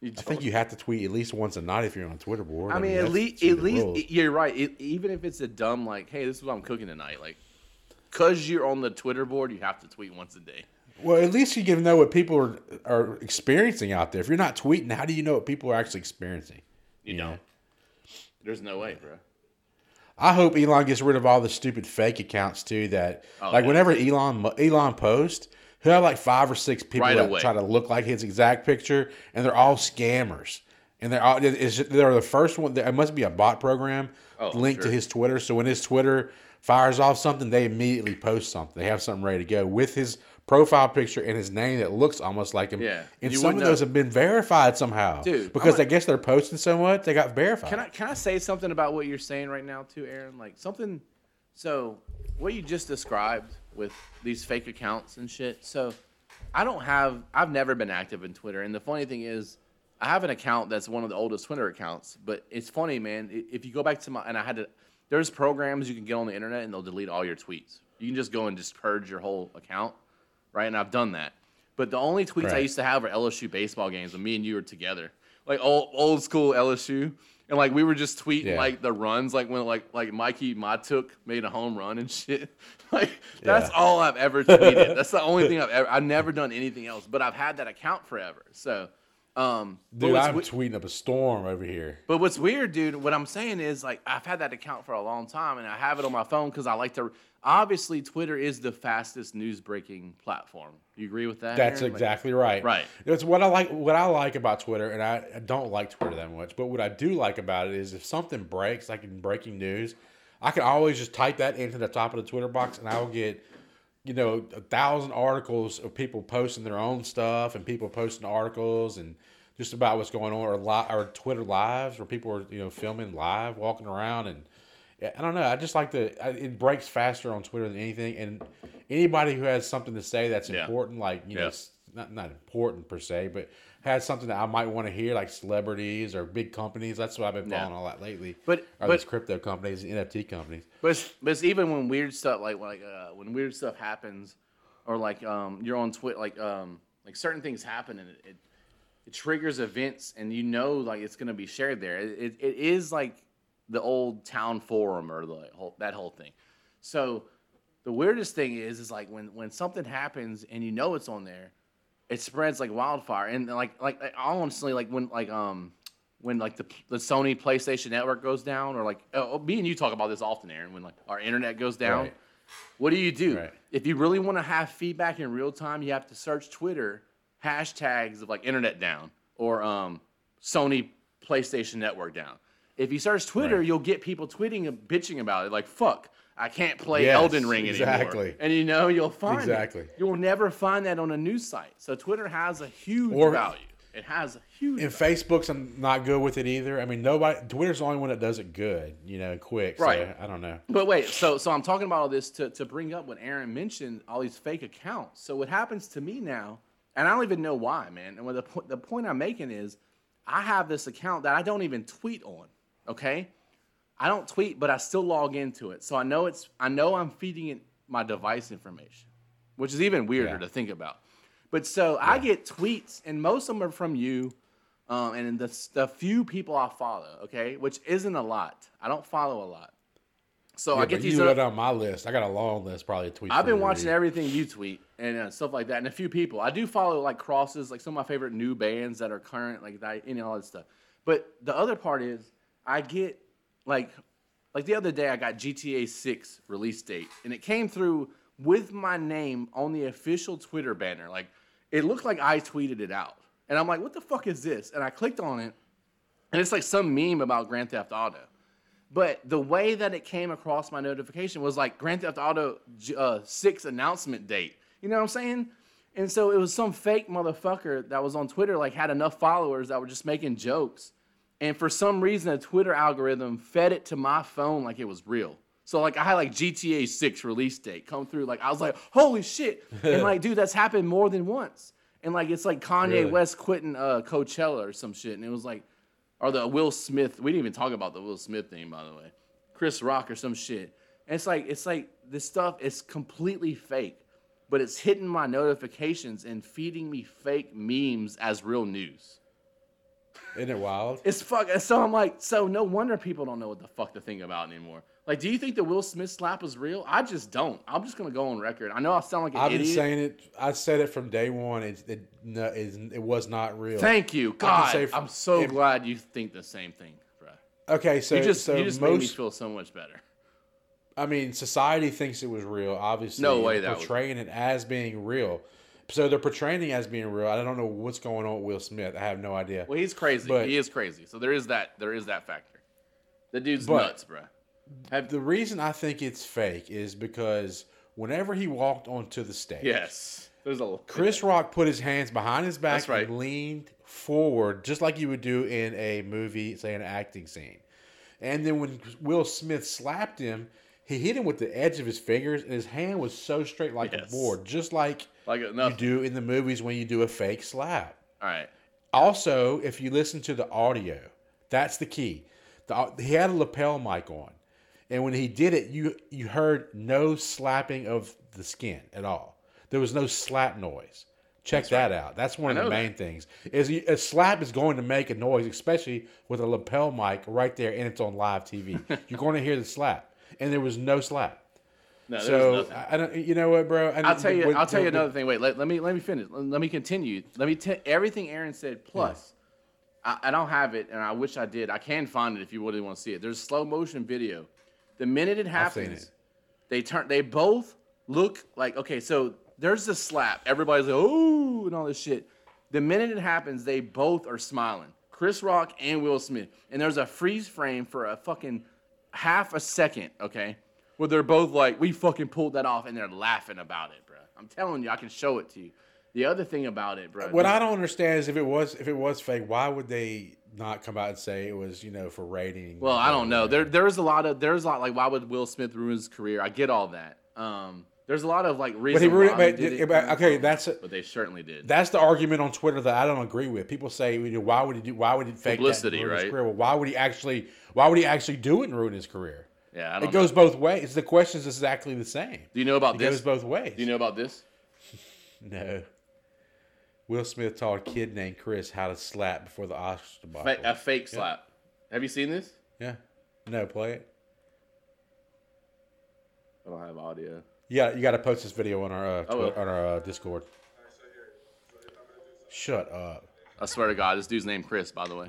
You I think you have to tweet at least once a night if you're on a Twitter board. I mean, at least at least rules. you're right. It, even if it's a dumb like, hey, this is what I'm cooking tonight. Like, cause you're on the Twitter board, you have to tweet once a day. Well, at least you can know what people are are experiencing out there. If you're not tweeting, how do you know what people are actually experiencing? You Yeah. don't. There's no way, bro. I hope Elon gets rid of all the stupid fake accounts too. That Oh, like yeah. whenever Elon Elon posts, he'll have like five or six people Right that away. try to look like his exact picture, and they're all scammers. And they're all it's, they're the first one. It must be a bot program Oh, linked sure. to his Twitter. So when his Twitter fires off something, they immediately post something. They have something ready to go with his profile picture and his name that looks almost like him. Yeah, and you some of wouldn't those know. have been verified somehow, Dude, because I'm I guess they're posting so much they got verified. Can I can I say something about what you're saying right now too, Aaron? Like something. So what you just described with these fake accounts and shit. So I don't have. I've never been active in Twitter, and the funny thing is, I have an account that's one of the oldest Twitter accounts. But it's funny, man. If you go back to my and I had to. There's programs you can get on the internet and they'll delete all your tweets. You can just go and just purge your whole account, right? And I've done that. But the only tweets I used to have are LSU baseball games when me and you were together, like old old school LSU, and like we were just tweeting Yeah. like the runs, like when like like Mikie Mahtook made a home run and shit. Like that's Yeah. all I've ever tweeted. that's the only thing I've ever. I've never done anything else, but I've had that account forever. So, um, Dude, I'm we- tweeting up a storm over here. but what's weird, dude, what I'm saying is like I've had that account for a long time and I have it on my phone because I like to. Obviously, Twitter is the fastest news breaking platform. You agree with that? That's Aaron? Like- exactly right. Right. It's what I like. What I like about Twitter, and I, I don't like Twitter that much, but what I do like about it is if something breaks, like in breaking news, I can always just type that into the top of the Twitter box, and I will get, you know, a thousand articles of people posting their own stuff and people posting articles and just about what's going on, or li- or Twitter lives where people are you know filming live, walking around and. Yeah, I don't know. I just like the it breaks faster on Twitter than anything, and anybody who has something to say that's Yeah. important, like you know, Yeah. s- not not important per se, but has something that I might want to hear, like celebrities or big companies. That's what I've been Yeah. following a lot lately. But- are but- these crypto companies, NFT companies? But it's, but it's even when weird stuff like like uh, when weird stuff happens, or like um, you're on Twitter, like um, like certain things happen and it, it it triggers events, and you know like it's gonna be shared there. It, it, it is like the old town forum or the whole that whole thing. So the weirdest thing is is like when when something happens and you know it's on there, it spreads like wildfire. And like like, honestly, like when like um when like the the Sony PlayStation Network goes down, or like oh, me and you talk about this often, Aaron. When like our internet goes down, Right. what do you do? Right. If you really want to have feedback in real time, you have to search Twitter hashtags of like internet down or um, Sony PlayStation Network down. If you search Twitter, Right. you'll get people tweeting and bitching about it, like "fuck, I can't play Yes, Elden Ring anymore." exactly. And you know you'll find it. You will never find that on a news site. So Twitter has a huge Or- value. It has a huge. And value. Facebook's um, not good with it either. I mean, nobody. Twitter's the only one that does it good, you know, quick. So, Right. I don't know. But wait, so so I'm talking about all this to, to bring up what Aaron mentioned, all these fake accounts. So what happens to me now, and I don't even know why, man. And what the point the point I'm making is, I have this account that I don't even tweet on. Okay, I don't tweet, but I still log into it, so I know it's I know I'm feeding it my device information, which is even weirder Yeah. to think about. But so I get tweets, and most of them are from you, um, and the the few people I follow. Okay, which isn't a lot. I don't follow a lot. So Yeah, I get but these. you other- on my list. I got a long list, probably a tweet. I've been watching everything you tweet and uh, stuff like that, and a few people. I do follow like crosses, like some of my favorite new bands that are current, like that, know, all that stuff. But the other part is, I get like, like the other day, I got GTA 6 release date, and it came through with my name on the official Twitter banner. Like, it looked like I tweeted it out, and I'm like, what the fuck is this? And I clicked on it, and it's like some meme about Grand Theft Auto. But the way that it came across my notification was like Grand Theft Auto uh, 6 announcement date. You know what I'm saying? And so it was some fake motherfucker that was on Twitter, like had enough followers that were just making jokes. And for some reason, a Twitter algorithm fed it to my phone like it was real. So like I had like GTA 6 release date come through. Like I was like, holy shit. And like, dude, that's happened more than once. And like it's like Kanye Really? West quitting uh, Coachella or some shit. And it was like, or the Will Smith. We didn't even talk about the Will Smith thing, by the way. Chris Rock or some shit. And it's like it's like this stuff is completely fake, but it's hitting my notifications and feeding me fake memes as real news. Isn't it wild? It's fuck. So I'm like, so no wonder people don't know what the fuck to think about anymore. Like, do you think the Will Smith slap was real? I just don't. I'm just gonna go on record. I know I sound like an I've been saying it. I said it from day one. It it, no, it's, it was not real. Thank you, God. say f- I'm so if- glad you think the same thing, bro. okay, so You just so you just made me feel so much better. I mean, society thinks it was real. Obviously, No way that was- portraying it as being real. So they're portraying it as being real. I don't know what's going on with Will Smith. I have no idea. Well, he's crazy. But- he is crazy. So there is that. There is that factor. The dude's nuts, bro. Have, The reason I think it's fake is because whenever he walked onto the stage, yes. There's a Chris Rock put his hands behind his back right. and leaned forward, just like you would do in a movie, say an acting scene. And then when Will Smith slapped him, he hit him with the edge of his fingers, and his hand was so straight like Yes. a board, just like like you do in the movies when you do a fake slap. All right. Also, if you listen to the audio, that's the key. The, he had a lapel mic on, and when he did it, you you heard no slapping of the skin at all. There was no slap noise. Check that out. That's one of the main things. Is a slap is going to make a noise, especially with a lapel mic right there, and it's on live TV. You're going to hear the slap, and there was no slap. No, So nothing. I, I don't. You know what, bro? I I'll tell you. with- I'll tell you with- another thing. Wait, let, let me let me finish. Let, let me continue. Let me t- everything Aaron said. Plus, I, I don't have it, and I wish I did. I can find it if you really want to see it. There's a slow motion video. The minute it happens, it. they turn. They both look like okay. So there's the slap. Everybody's like oh and all this shit. The minute it happens, they both are smiling. Chris Rock and Will Smith, and there's a freeze frame for a fucking half a second. Okay. Where they're both like, we fucking pulled that off, and they're laughing about it, bro. I'm telling you, I can show it to you. The other thing about it, bro. What I don't understand is if it was if it was fake, why would they not come out and say it was you know for rating? well, I don't know. There, there's a lot of, there's a lot like, why would Will Smith ruin his career? I get all that. Um, there's a lot of like but reasons. he ruined it. But, it. but- okay, that's a, but they certainly did. that's the argument on Twitter that I don't agree with. People say, you know, why would he do? Why would he fake Publicity, that and ruin his right? career? Well, why would he actually? Why would he actually do it and ruin his career? Yeah, I don't It goes both ways. The question is exactly the same. Do you know about It this? goes both ways. Do you know about this? No. Will Smith taught a kid named Chris how to slap before the Oscar Fa- debacle. a fake slap. Have you seen this? yeah. No, play it. I don't have audio. Yeah, you got to post this video on our uh. On our uh, Discord. Shut up. I swear to God, this dude's named Chris, by the way.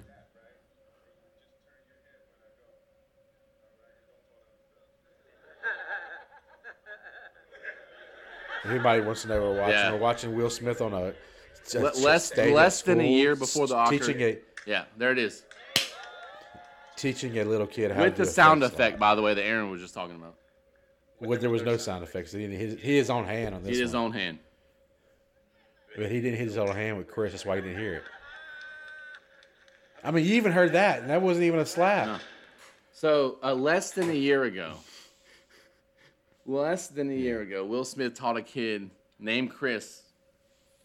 Anybody wants to know, we're watching. Yeah. We're watching Will Smith on a, a- less- less than a year before the Oscar- teaching a Yeah, there it is. teaching a little kid how With to do the sound effect, by the way, that Aaron was just talking about. Well, there was no sound effects. He hit, he is on hand on this He his one. own hand. But he didn't hit his own hand with Chris. That's why he didn't hear it. I mean, you even heard that, and that wasn't even a slap. No. So, uh, less than a year ago, less than a year ago, Will Smith taught a kid named Chris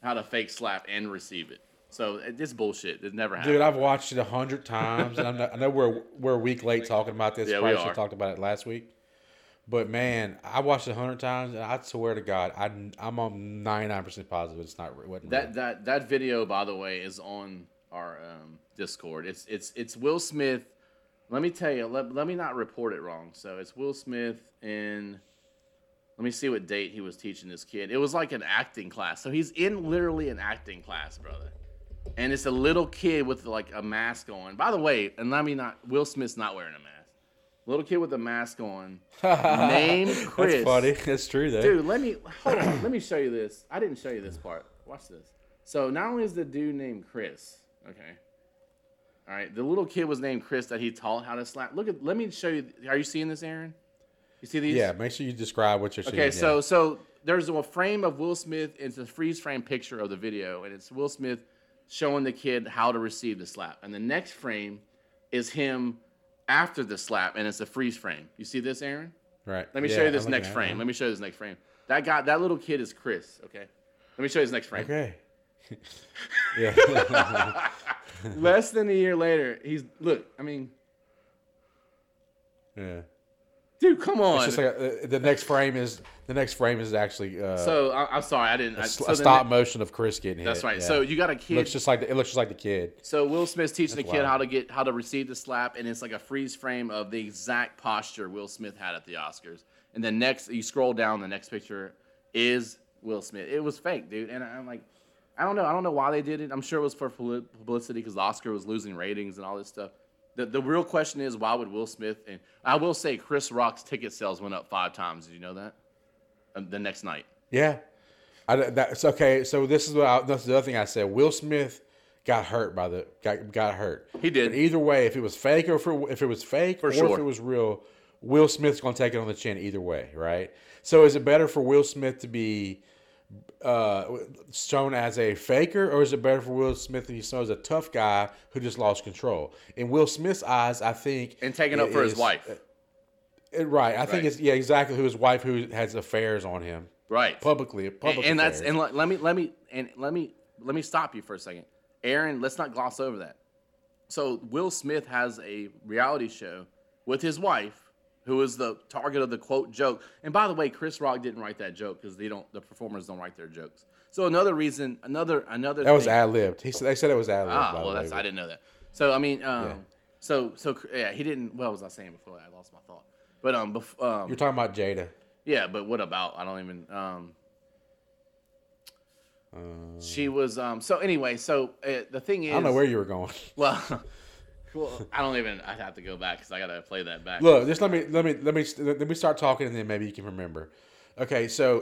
how to fake slap and receive it. So, this bullshit. It never happened. Dude, I've watched it a hundred times, and I'm not, I know we're we're a week late talking about this. Yeah, we Probably should have talked about it last week. But man, I watched it a hundred times, and I swear to God, I, I'm on 99 percent positive it's not. It wasn't That real. that that video, by the way, is on our um, Discord. It's it's it's Will Smith Let me tell you. Let, let me not report it wrong. So it's Will Smith in. Let me see what date he was teaching this kid. It was like an acting class. So he's in literally an acting class, brother. And it's a little kid with like a mask on. By the way, and let me not. Will Smith's not wearing a mask. Little kid with a mask on. Name Chris. That's funny. That's true though. Dude, let me hold on. let me show you this. I didn't show you this part. Watch this. So not only is the dude named Chris, okay. All right, the little kid was named Chris that he taught how to slap. Look at. Let me show you. Are you seeing this, Aaron? You see these? Yeah, make sure you describe what you're seeing. Okay, yeah. so so there's a frame of Will Smith. It's a freeze frame picture of the video, and it's Will Smith showing the kid how to receive the slap. And the next frame is him after the slap, and it's a freeze frame. You see this, Aaron? right. Let me Yeah, show you this I'm next frame. Let me show you this next frame. That guy, that little kid is Chris. Okay. Let me show you this next frame. Okay. yeah. Less than a year later, he's look. I mean, yeah. Dude, come on. It's just like uh, the next frame is the next frame is actually uh, so I, I'm sorry, I didn't. I, a, so a stop ne- motion of Chris getting hit. That's right. yeah. So you got a kid. looks just like the, it looks just like the kid. So Will Smith's teaching the kid wild. how to get how to receive the slap, and it's like a freeze frame of the exact posture Will Smith had at the Oscars. And then next, you scroll down, the next picture is Will Smith. It was fake, dude. And I'm like, I don't know. I don't know why they did it. I'm sure it was for publicity because the Oscar was losing ratings and all this stuff. The, the real question is why would Will Smith and I will say Chris Rock's ticket sales went up five times. Did you know that? Um, the next night. Yeah, I, that's okay. So this is what I, that's the other thing I said. Will Smith got hurt by the got got hurt. He did. But either way, if it was fake or if it, if it was fake or sure. if it was real, Will Smith's gonna take it on the chin either way, right? So is it better for Will Smith to be uh, shown as a faker, or is it better for Will Smith to be shown as a tough guy who just lost control? In Will Smith's eyes, I think And taking up for his is- wife. it- right. I think it's yeah, exactly. Who his wife who has affairs on him Right. publicly, public and, and that's and let, let me let me and let me let me stop you for a second aaron let's not gloss over that so will smith has a reality show with his wife who is the target of the quote joke and by the way chris rock didn't write that joke because they don't the performers don't write their jokes so another reason another another That was ad libbed. He said they said it was ad libbed. ah well that's i didn't know that so i mean um Yeah. so so yeah he didn't what was i saying before i lost my thought but um, bef- um You're talking about Jada. yeah, but what about? I don't even. Um, she was. Um, so anyway, so uh, the thing is, I don't know where you were going. Well, well, I don't even. I have to go back because I gotta play that back. Look, just let me let me let me let me start talking, and then maybe you can remember. Okay, so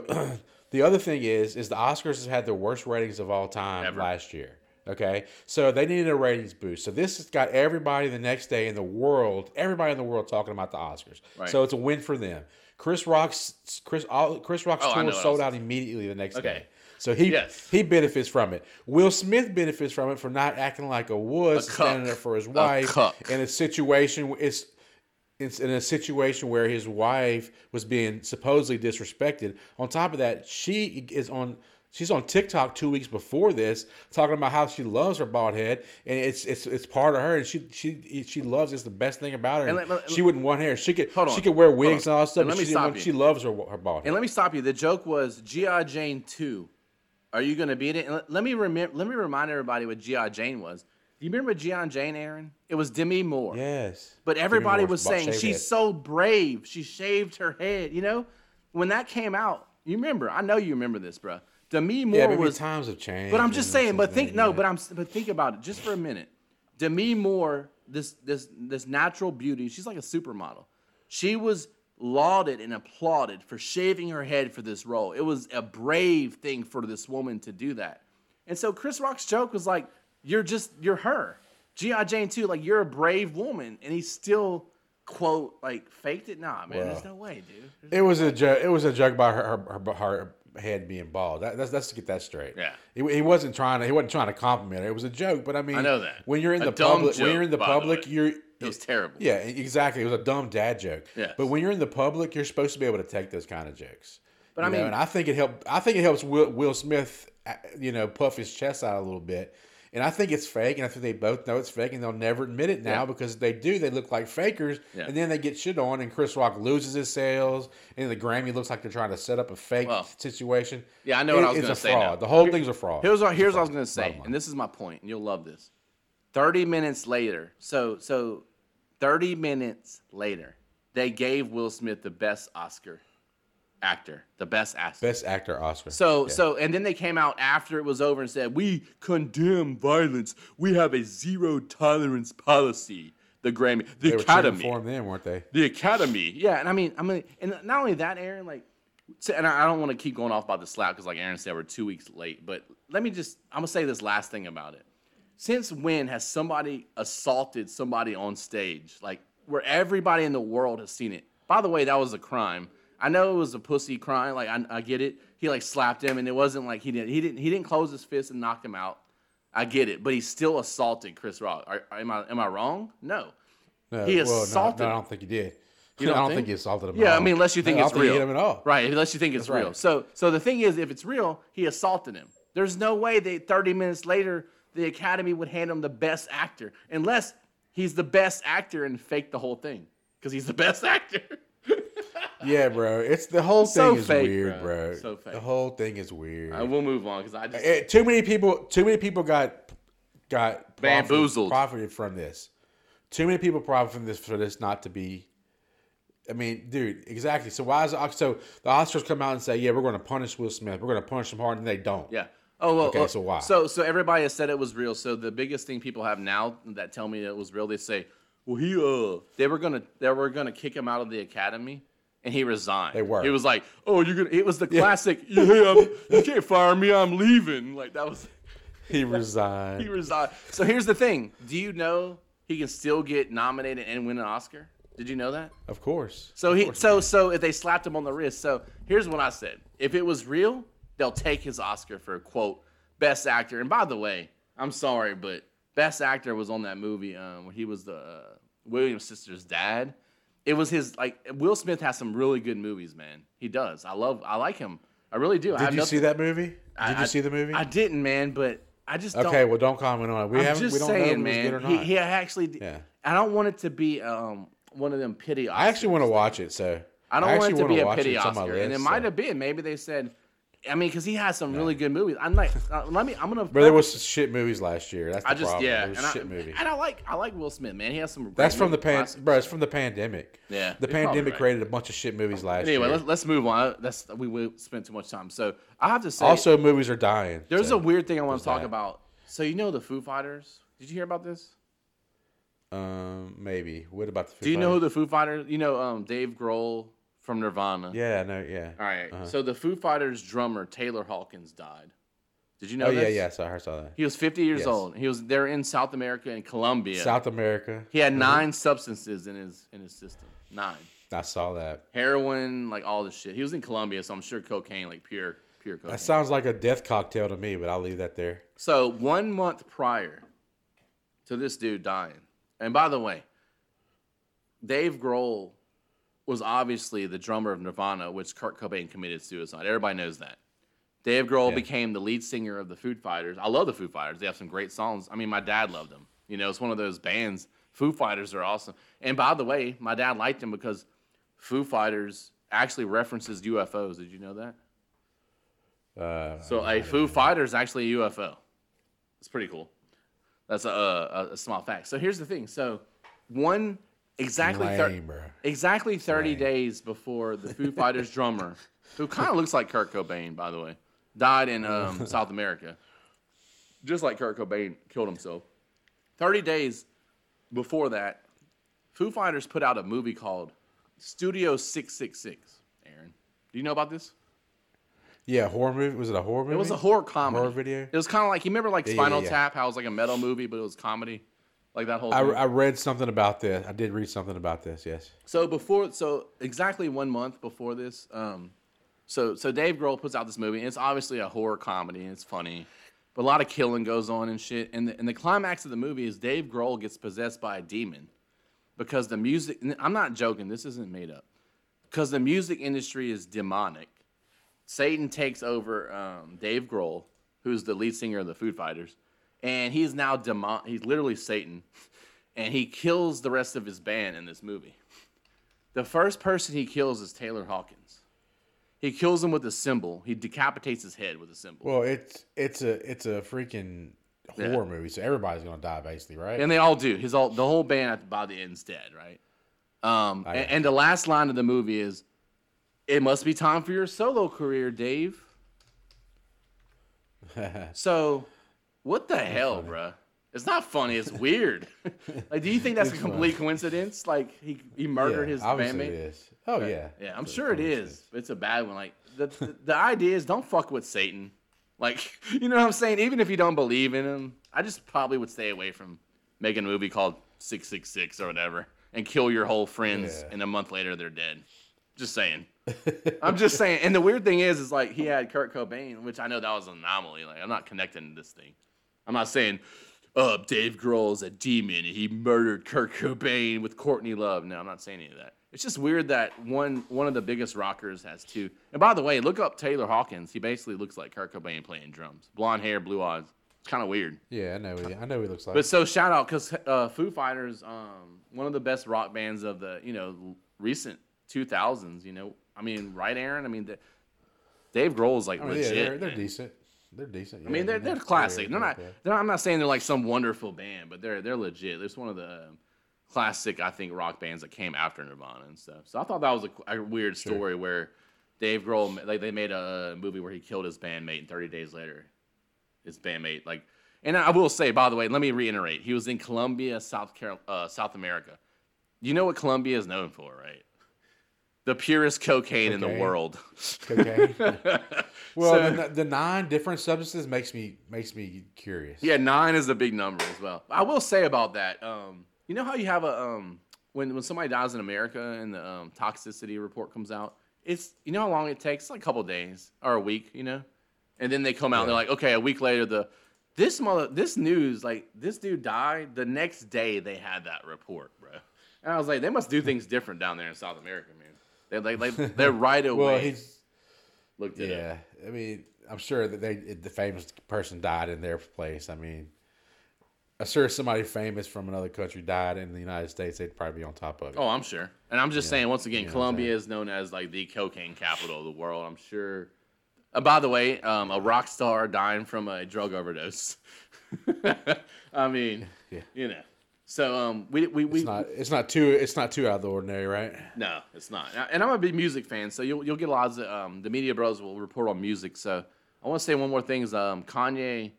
the other thing is is the Oscars has had the worst ratings of all time Ever. last year. Okay, so they needed a ratings boost. So this has got everybody the next day in the world, everybody in the world talking about the Oscars. Right. So it's a win for them. Chris Rock's Chris all, Chris Rock's Oh, tour sold out immediately the next Okay. day. So he Yes. he benefits from it. Will Smith benefits from it for not acting like a wuss, A standing up for his wife cuck. in a situation. It's it's in a situation where his wife was being supposedly disrespected. On top of that, she is on she's on TikTok two weeks before this talking about how she loves her bald head and it's it's it's part of her and she she she loves it's the best thing about her. Let- let- she wouldn't want hair. She could Hold on. she could wear wigs and all that stuff. And let me she, stop want- you. she loves her her bald head. and let me stop you. The joke was GI Jane two. Are you gonna beat it? And let, let me remember. Let me remind everybody what GI Jane was. Do you remember GI Jane, Aaron? It was Demi Moore. yes, But everybody was saying she's head. so brave. She shaved her head. You know, when that came out, you remember? I know you remember this, bro. Demi Moore yeah, maybe was. times have changed. But I'm just saying. But think no. yeah. But I'm. But think about it just for a minute. Demi Moore, this this this natural beauty. She's like a supermodel. She was lauded and applauded for shaving her head for this role. It was a brave thing for this woman to do that. And so Chris Rock's joke was like, "You're just you're her." GI Jane too. Like you're a brave woman, and he still quote like faked it. Nah, man. There's no way, dude. There's- It was a joke. It was a joke about her her, her, her head being bald. That, that's let's get that straight. Yeah. he, he wasn't trying to he wasn't trying to compliment her. It was a joke. But I mean, I know that. when you're in A the public, when you're in the by the public, you're It was terrible. yeah, exactly. It was a dumb dad joke. Yeah, But when you're in the public, you're supposed to be able to take those kind of jokes. But I know, mean- and I think it helped. I think it helps Will, Will Smith, uh, you know, puff his chest out a little bit. And I think it's fake, and I think they both know it's fake, and they'll never admit it now Yeah. because if they do. They look like fakers, Yeah. and then they get shit on, and Chris Rock loses his sales, and the Grammy looks like they're trying to set up a fake Well, situation. yeah, I know what I was it's gonna a say fraud. now. The whole thing's a fraud. Here's what, here's what I was gonna say, and this is my point, and you'll love this. Thirty minutes later, so so 30 minutes later, they gave Will Smith the best Oscar actor, the best actor. Best actor Oscar. So Yeah. so and then they came out after it was over and said, "We condemn violence. We have a zero tolerance policy." The Grammy, the they were Academy, for him then, weren't they? the Academy. Yeah, and I mean, I mean, and not only that, Aaron, like, and I I don't want to keep going off about the slap because, like Aaron said, we're two weeks late. But let me just, I'm gonna say this last thing about it. Since when has somebody assaulted somebody on stage, like where everybody in the world has seen it? By the way, that was a crime. I know it was a pussy crime. Like I, I get it. He like slapped him, and it wasn't like he didn't. He didn't. He didn't close his fist and knock him out. I get it, but he still assaulted Chris Rock. Are, am I am I wrong? No. No, He well, no, assaulted No, I don't think he did. You don't I don't think? think he assaulted him. Yeah, I mean, unless you think No, I it's don't real, think he hit him at all. right? Unless you think it's That's right. real. So, so the thing is, if it's real, he assaulted him. There's no way that 30 minutes later the Academy would hand him the best actor, unless he's the best actor and fake the whole thing, because he's the best actor. Yeah, bro. It's the whole thing So is fake, weird, bro. bro. So fake. The whole thing is weird. I will move on because I just Eh, too many people. Too many people got got Bamboozled. profited from this. Too many people profit from this for this not to be. I mean, dude, exactly. So why is the, so the Oscars come out and say, "Yeah, we're going to punish Will Smith. We're going to punish him hard," and they don't. Yeah. Oh well. Okay, well, so why? So so everybody has said it was real. So the biggest thing people have now that tell me it was real, they say, well, he uh, they were gonna they were gonna kick him out of the academy, and he resigned. They were. He was like, oh, you're gonna. It was the classic. Yeah, I'm, you can't fire me. I'm leaving. Like that was. He resigned. He resigned. So here's the thing. Do you know he can still get nominated and win an Oscar? Did you know that? of course. So he course. so so if they slapped him on the wrist. So here's what I said. If it was real, they'll take his Oscar for quote best actor. And by the way, I'm sorry, but best actor was on that movie um, where he was the uh, Williams sister's dad. It was his like Will Smith has some really good movies, man. He does. I love. I like him. I really do. I Did you nothing- see that movie? Did I- you see the movie? I didn't, man. But I just okay, well, don't comment on it. We I'm haven't. just we don't know saying, if it was man. good or He, not. he actually. Yeah. I don't want it to be um one of them pity. Oscars. I actually want to watch it. So I don't actually want it to be a pity It's on my Oscar, and it list, might have been. Maybe they said, I mean, because he has some really good movies. I'm like, uh, let me. I'm gonna. But there was some shit movies last year. That's the I just problem. yeah, There was and I, shit movie. and I like I like Will Smith, man. He has some. Great That's from the pan, bro. It's from the pandemic. Yeah, the you're probably pandemic right. created a bunch of shit movies last Anyway, year. let's, let's move on. That's we, we spent too much time. So I have to say, also, movies are dying. there's a weird thing I want to talk that. about. So you know the Foo Fighters? Did you hear about this? um maybe. What about the? Foo Do you know who Fighters? the Foo Fighters? You know um, Dave Grohl from Nirvana. Yeah, no, yeah. All right. Uh-huh. So the Foo Fighters drummer Taylor Hawkins died. Did you know oh this? yeah, yeah. Sorry, I saw that. He was 50 years Yes. old. He was there in South America in Colombia. South America. he had nine substances in his in his system. Nine. I saw that. Heroin, like all this shit. He was in Colombia, so I'm sure cocaine, like pure pure cocaine. That sounds like a death cocktail to me, but I'll leave that there. So one month prior to this dude dying, and by the way, Dave Grohl was obviously the drummer of Nirvana, which Kurt Cobain committed suicide. Everybody knows that. Dave Grohl Yeah. became the lead singer of the Foo Fighters. I love the Foo Fighters. They have some great songs. I mean, my dad loved them. You know, it's one of those bands. Foo Fighters are awesome. And by the way, my dad liked them because Foo Fighters actually references UFOs. Did you know that? Uh, So a Foo Fighter is actually a UFO. It's pretty cool. That's a, a, a small fact. So here's the thing. So one exactly thir- exactly 30 Lame. days before the Foo Fighters drummer, who kind of looks like Kurt Cobain, by the way, died in um, South America, just like Kurt Cobain killed himself. 30 days before that, Foo Fighters put out a movie called Studio 666. Aaron, do you know about this? Yeah, horror movie. Was it a horror movie? It was a horror comedy. Horror video? It was kind of like you remember like yeah, Spinal yeah. Tap, how it was like a metal movie, but it was comedy, like that whole. I. I read something about this. I did read something about this. Yes. so before, so exactly one month before this, um, so so Dave Grohl puts out this movie. And it's obviously a horror comedy. And it's funny, but a lot of killing goes on and shit. And the, and the climax of the movie is Dave Grohl gets possessed by a demon because the music. I'm not joking. This isn't made up. Because the music industry is demonic. Satan takes over um, Dave Grohl, who's the lead singer of the Foo Fighters, and he's now demon. He's literally Satan, and he kills the rest of his band in this movie. The first person he kills is Taylor Hawkins. He kills him with a cymbal. He decapitates his head with a cymbal. Well, it's it's a it's a freaking horror movie, so everybody's gonna die basically, right? and they all do. His all the whole band at- by the end's dead, right? Um, and, and the last line of the movie is, "It must be time for your solo career, Dave." so, what the hell, bruh? It's not funny. It's weird. like, do you think that's a complete coincidence? Like, he he murdered Yeah, his bandmate. it is. Oh yeah, Yeah, I'm It's sure it is. But it's a bad one. Like the, the the idea is don't fuck with Satan. Like you know what I'm saying? Even if you don't believe in him, I just probably would stay away from making a movie called Six Six Six or whatever and kill your whole friends Yeah. and a month later they're dead. Just saying. I'm just saying. And the weird thing is, is like he had Kurt Cobain, which I know that was an anomaly. Like I'm not connecting this thing. I'm not saying, uh, Dave Grohl's a demon and he murdered Kurt Cobain with Courtney Love. No, I'm not saying any of that. It's just weird that one one of the biggest rockers has two. And by the way, look up Taylor Hawkins. He basically looks like Kurt Cobain playing drums. Blonde hair, blue eyes. It's kind of weird. Yeah, I know. He, I know he looks like. But so shout out because uh, Foo Fighters, um, one of the best rock bands of the you know recent 2000s. You know, I mean, right, Aaron? I mean, the, Dave Grohl is like I mean, legit. yeah, they're, they're decent. They're decent. I mean, they're they're classic. They're not. They're not. I'm not saying they're like some wonderful band, but they're they're legit. It's one of the classic, I think, rock bands that came after Nirvana and stuff. So I thought that was a, a weird story where Dave Grohl, like they made a movie where he killed his bandmate, and 30 days later, his bandmate, like. And I will say, by the way, let me reiterate, he was in Colombia, South Carol, uh, South America. You know what Colombia is known for, right? The purest cocaine, in the world. Okay. well, So- the, the nine different substances makes me makes me curious. Yeah, nine is a big number as well. I will say about that, um, you know how you have a um, when when somebody dies in America and the um, toxicity report comes out, it's you know how long it takes? It's like a couple days or a week, you know, and then they come out and they're like, okay, a week later, the this mother this news like this dude died. The next day they had that report, bro. And I was like, they must do things different down there in South America, man. They're like, like they're right away. Well, he's looked it up. yeah. I mean, I'm sure that they the famous person died in their place. I mean, I'm sure somebody famous from another country died in the United States, they'd probably be on top of it. Oh, I'm sure. And I'm just saying, once again, You know Colombia is known as like the cocaine capital of the world. I'm sure. Uh, by the way, um, a rock star dying from a drug overdose. I mean, Yeah. you know. So um, we we we It's not it's not too it's not too out of the ordinary, right? no, it's not. And I'm a big music fan, so you'll you'll get lots of um, the media bros will report on music. So I want to say one more thing is um, Kanye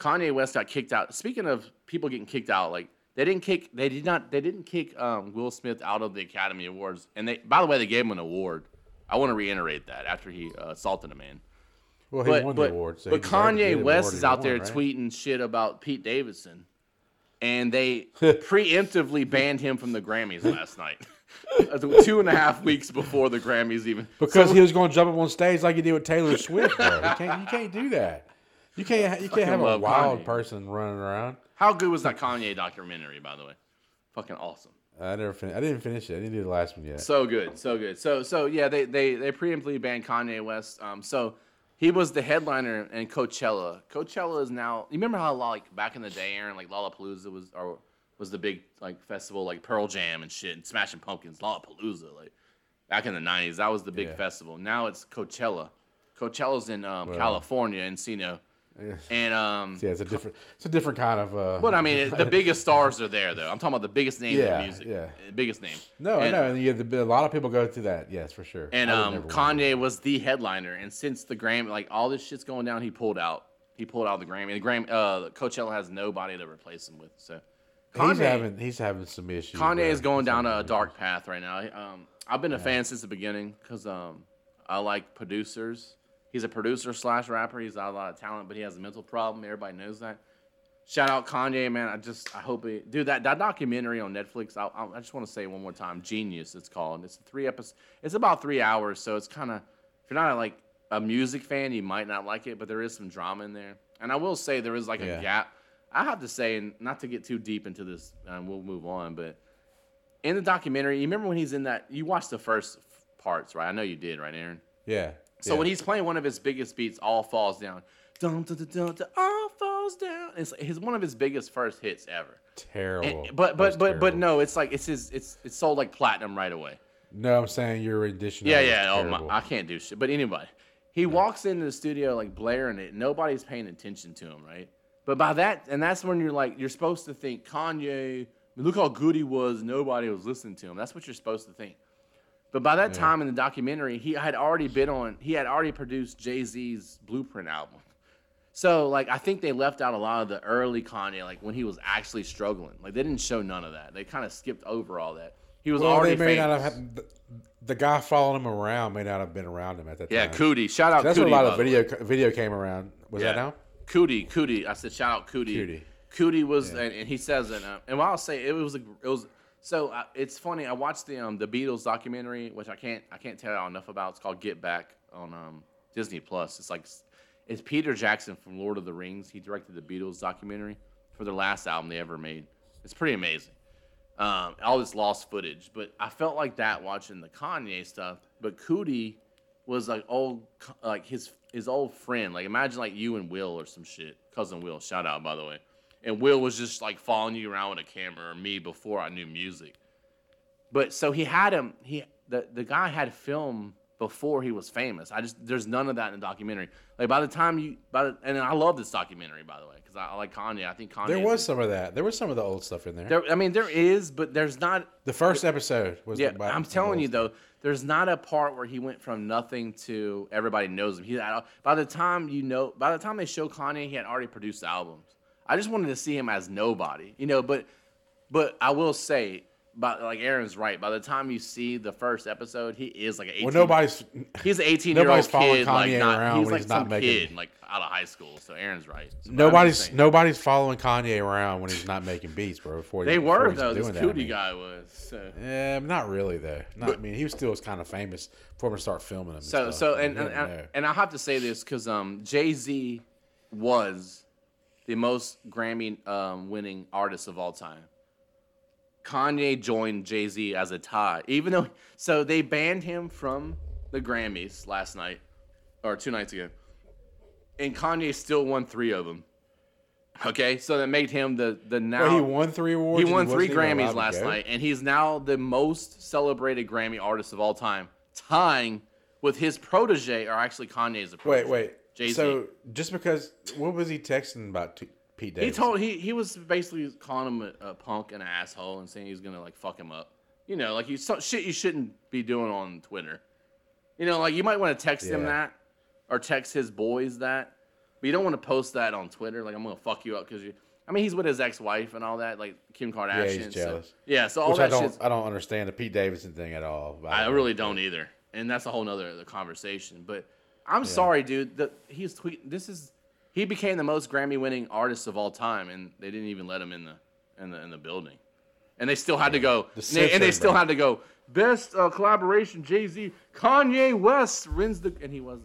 Kanye West got kicked out. Speaking of people getting kicked out, like they didn't kick they did not they didn't kick um, Will Smith out of the Academy Awards. And they by the way they gave him an award. I want to reiterate that after he uh, assaulted a man. Well, he But won but, the award. So but he deserved to get Kanye West is out won, there right? tweeting shit about Pete Davidson, and they preemptively banned him from the Grammys last night, two and a half weeks before the Grammys even. because So- he was going to jump up on stage like he did with Taylor Swift. Bro. You can't you can't do that. You can't you can't have a wild Kanye. person running around. how good was that Kanye documentary, by the way? Fucking awesome. I never fin- I didn't finish it. I didn't do the last one yet. So good, so good. So so yeah, they they they preemptively banned Kanye West. Um, so he was the headliner in Coachella. Coachella is now. You remember how like back in the day, Aaron, like Lollapalooza was or was the big like festival like Pearl Jam and shit and Smashing Pumpkins, Lollapalooza, like back in the '90s. That was the big Yeah. festival. Now it's Coachella. Coachella's in um, California, Encino, Yeah. and um. Yeah, it's a different it's a different kind of. Uh, But I mean, the biggest stars are there, though. I'm talking about the biggest names Yeah, in music. yeah. The biggest name. no, I And- know, and you have the, a lot of people go through that. Yes, for sure. And um. Kanye was the headliner, and since the Grammy, like all this shit's going down, he pulled out. He pulled out the Grammy. The Grammy, uh, Coachella has nobody to replace him with. So he's Kanye- having he's having some issues. Kanye is going down a dark path right now. Um, I've been a fan since the beginning because um, I like producers. He's a producer slash rapper. He's got a lot of talent, but he has a mental problem. Everybody knows that. Shout out Kanye, man. I just I hope he dude that that documentary on Netflix. I, I just want to say one more time, Genius. It's called. It's a three episodes. It's about three hours, so it's kind of if you're not like a music fan, you might not like it, but there is some drama in there. And I will say there is like Yeah. a gap. I have to say, and not to get too deep into this, and we'll move on, but in the documentary, you remember when he's in that? You watched the first f- parts, right? I know you did, right, Aaron? Yeah. So yeah. when he's playing one of his biggest beats, "All Falls Down," dun, dun, dun, dun, dun, all falls down. It's his one of his biggest first hits ever. terrible. And- but but but but no, it's like it's his it's it's sold like platinum right away. No, I'm saying your rendition. Yeah, yeah. Oh my, I can't do shit. But anyway, he walks into the studio like blaring it. Nobody's paying attention to him, right? But by that, and that's when you're like, you're supposed to think Kanye. I mean, look how good he was. Nobody was listening to him. That's what you're supposed to think. But by that time in the documentary, he had already been on. He had already produced Jay Z's Blueprint album. So like, I think they left out a lot of the early Kanye, like when he was actually struggling. Like they didn't show none of that. They kind of skipped over all that. He was Well, already may famous. not have had, the, the guy following him around may not have been around him at that yeah, time. Coodie. Shout out. That's Coodie, where a lot of way. video video came around. Was that now? Coodie, Coodie. I said shout out Coodie. Coodie. Coodie was, and, and he says, and, uh, and while I'll say it was, a, it was. So uh, it's funny. I watched the um the Beatles documentary, which I can't I can't tell y'all enough about. It's called Get Back on um Disney Plus. It's like it's Peter Jackson from Lord of the Rings. He directed the Beatles documentary for their last album they ever made. It's pretty amazing. Um, all this lost footage, but I felt like that watching the Kanye stuff. But Coodie was like old, like his his old friend. Like imagine like you and Will or some shit. Cousin Will, shout out by the way. And Will was just like following you around with a camera or me before I knew music. But so he had him. He the the guy had film before he was famous. I just there's none of that in the documentary. Like by the time you, by the, and I love this documentary by the way because I, I like Kanye. I think Kanye. There was some of that. There was some of the old stuff in there. there, I mean, there is, but there's not. the first episode was. Yeah, the, I'm telling you stuff. though, there's not a part where he went from nothing to everybody knows him. He by the time you know, by the time they show Kanye, he had already produced albums. I just wanted to see him as nobody, you know. But, but I will say, but like Aaron's right. By the time you see the first episode, he is like an 18. Well, nobody's. He's an 18 year old nobody's following kid, like Kanye not. around He's when like he's not some making- kid, like out of high school. So Aaron's right. So, but I'm just Nobody's nobody's following Kanye around when he's not making beats, bro. Before he- They before were though. This doing that, I Coodie mean. guy was. So. Yeah, not really though. Not, I mean, he was still was kind of famous before we start filming him. So stuff. so and and, and, and I have to say this because um Jay Z was the most Grammy um, winning artist of all time. Kanye joined Jay Z as a tie, even though so they banned him from the Grammys last night or two nights ago, and Kanye still won three of them. Okay, so that made him the the now Well, he won three awards. he won three wasn't even allowed Grammys last night, and he's now the most celebrated Grammy artist of all time, tying with his protege, or actually Kanye's. Protege. Wait, wait. Jay-Z. So just because what was he texting about T- Pete he told he he was basically calling him a, a punk and an asshole, and saying he's gonna like fuck him up. You know, like you so, shit you shouldn't be doing on Twitter. You know, like you might want to text him that, or text his boys that, but you don't want to post that on Twitter. Like I'm gonna fuck you up because you. I mean, he's with his ex-wife and all that, like Kim Kardashian. Yeah, he's so- yeah, so all Which I that don't. I don't understand the Pete Davidson thing at all. I don't really know. don't either, and that's a whole nother the conversation. But I'm sorry, dude. The, he's tweet. This is he became the most Grammy-winning artist of all time, and they didn't even let him in the in the in the building, and they still had to go. The and they, and they still bro. had to go. Best uh, collaboration: Jay Z, Kanye West wins the, and he was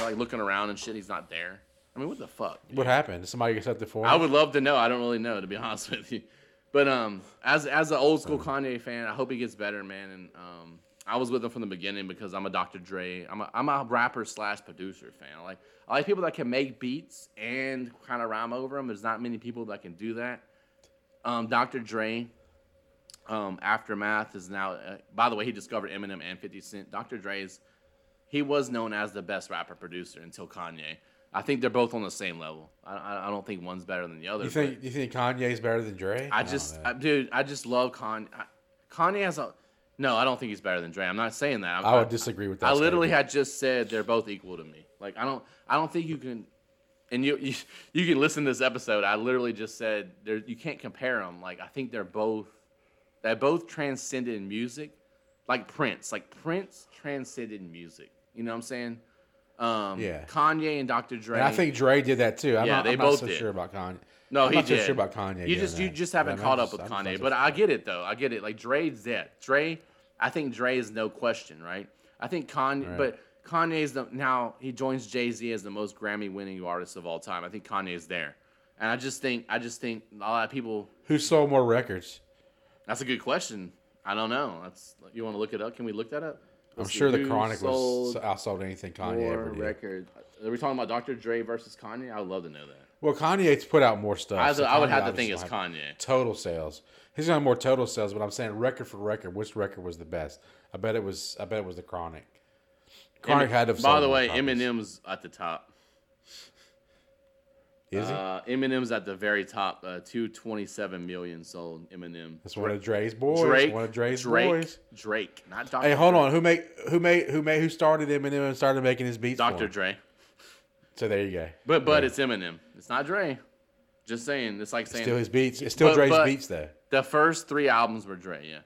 like looking around and shit. He's not there. I mean, what the fuck? dude? What happened? Did somebody accept the form? I would love to know. I don't really know, to be honest with you. But um, as as an old school Kanye fan, I hope he gets better, man. And um, I was with them from the beginning because I'm a Dr. Dre. I'm a, I'm a rapper slash producer fan. I like I like people that can make beats and kind of rhyme over them. There's not many people that can do that. Um, Dr. Dre, um, Aftermath is now. Uh, by the way, he discovered Eminem and 50 Cent. Dr. Dre's he was known as the best rapper producer until Kanye. I think they're both on the same level. I, I, don't think one's better than the other. You think? You think Kanye's better than Dre? I just. I, dude, I just love Kanye. Kanye has a. No, I don't think he's better than Dre. I'm not saying that. I would disagree with that I literally statement. had just said they're both equal to me. Like I don't, I don't think you can. And you, you, you can listen to this episode. I literally just said there. You can't compare them. Like I think they're both, they both transcended in music, like Prince. Like Prince transcended in music. You know what I'm saying? Um, Yeah. Kanye and Dr. Dre. And I think Dre did that too. I'm Yeah, not, they I'm both not so did. sure about Kanye. No, I'm he not so sure about Kanye. You just you just haven't I'm caught just- up with I'm Kanye, but I get it though. I get it. Like Dre's that Dre. I think Dre is no question, right? I think Kanye, Right. but Kanye's the now he joins Jay Z as the most Grammy winning artist of all time. I think Kanye's there, and I just think I just think a lot of people. Who sold more records? That's a good question. I don't know. That's you want to look it up? Can we look that up? I'm Let's see. sure the Chronic was sold outsold anything Kanye ever did. record. Are we talking about Dr. Dre versus Kanye? I would love to know that. Well, Kanye's put out more stuff. I, so I would have to think it's Kanye. Total sales. He's gonna have more total sales, but I'm saying record for record, which record was the best? I bet it was. I bet it was the Chronic. Chronic Emin- had to. By the way. Eminem's at the top. Is he? Uh, Eminem's at the very top. Uh, 227 million sold. Eminem. That's one of Dre's boys. Drake. One of Dre's Drake. boys. Drake. Not Dr. Hey, hold on. Who made who made who made who started Eminem and started making his beats? Dr. Dre. So there you go. But but it's Eminem. It's not Dre. Just saying. It's like saying Still his beats. It's still But- Dre's but- beats though. The first three albums were Dre. Yeah.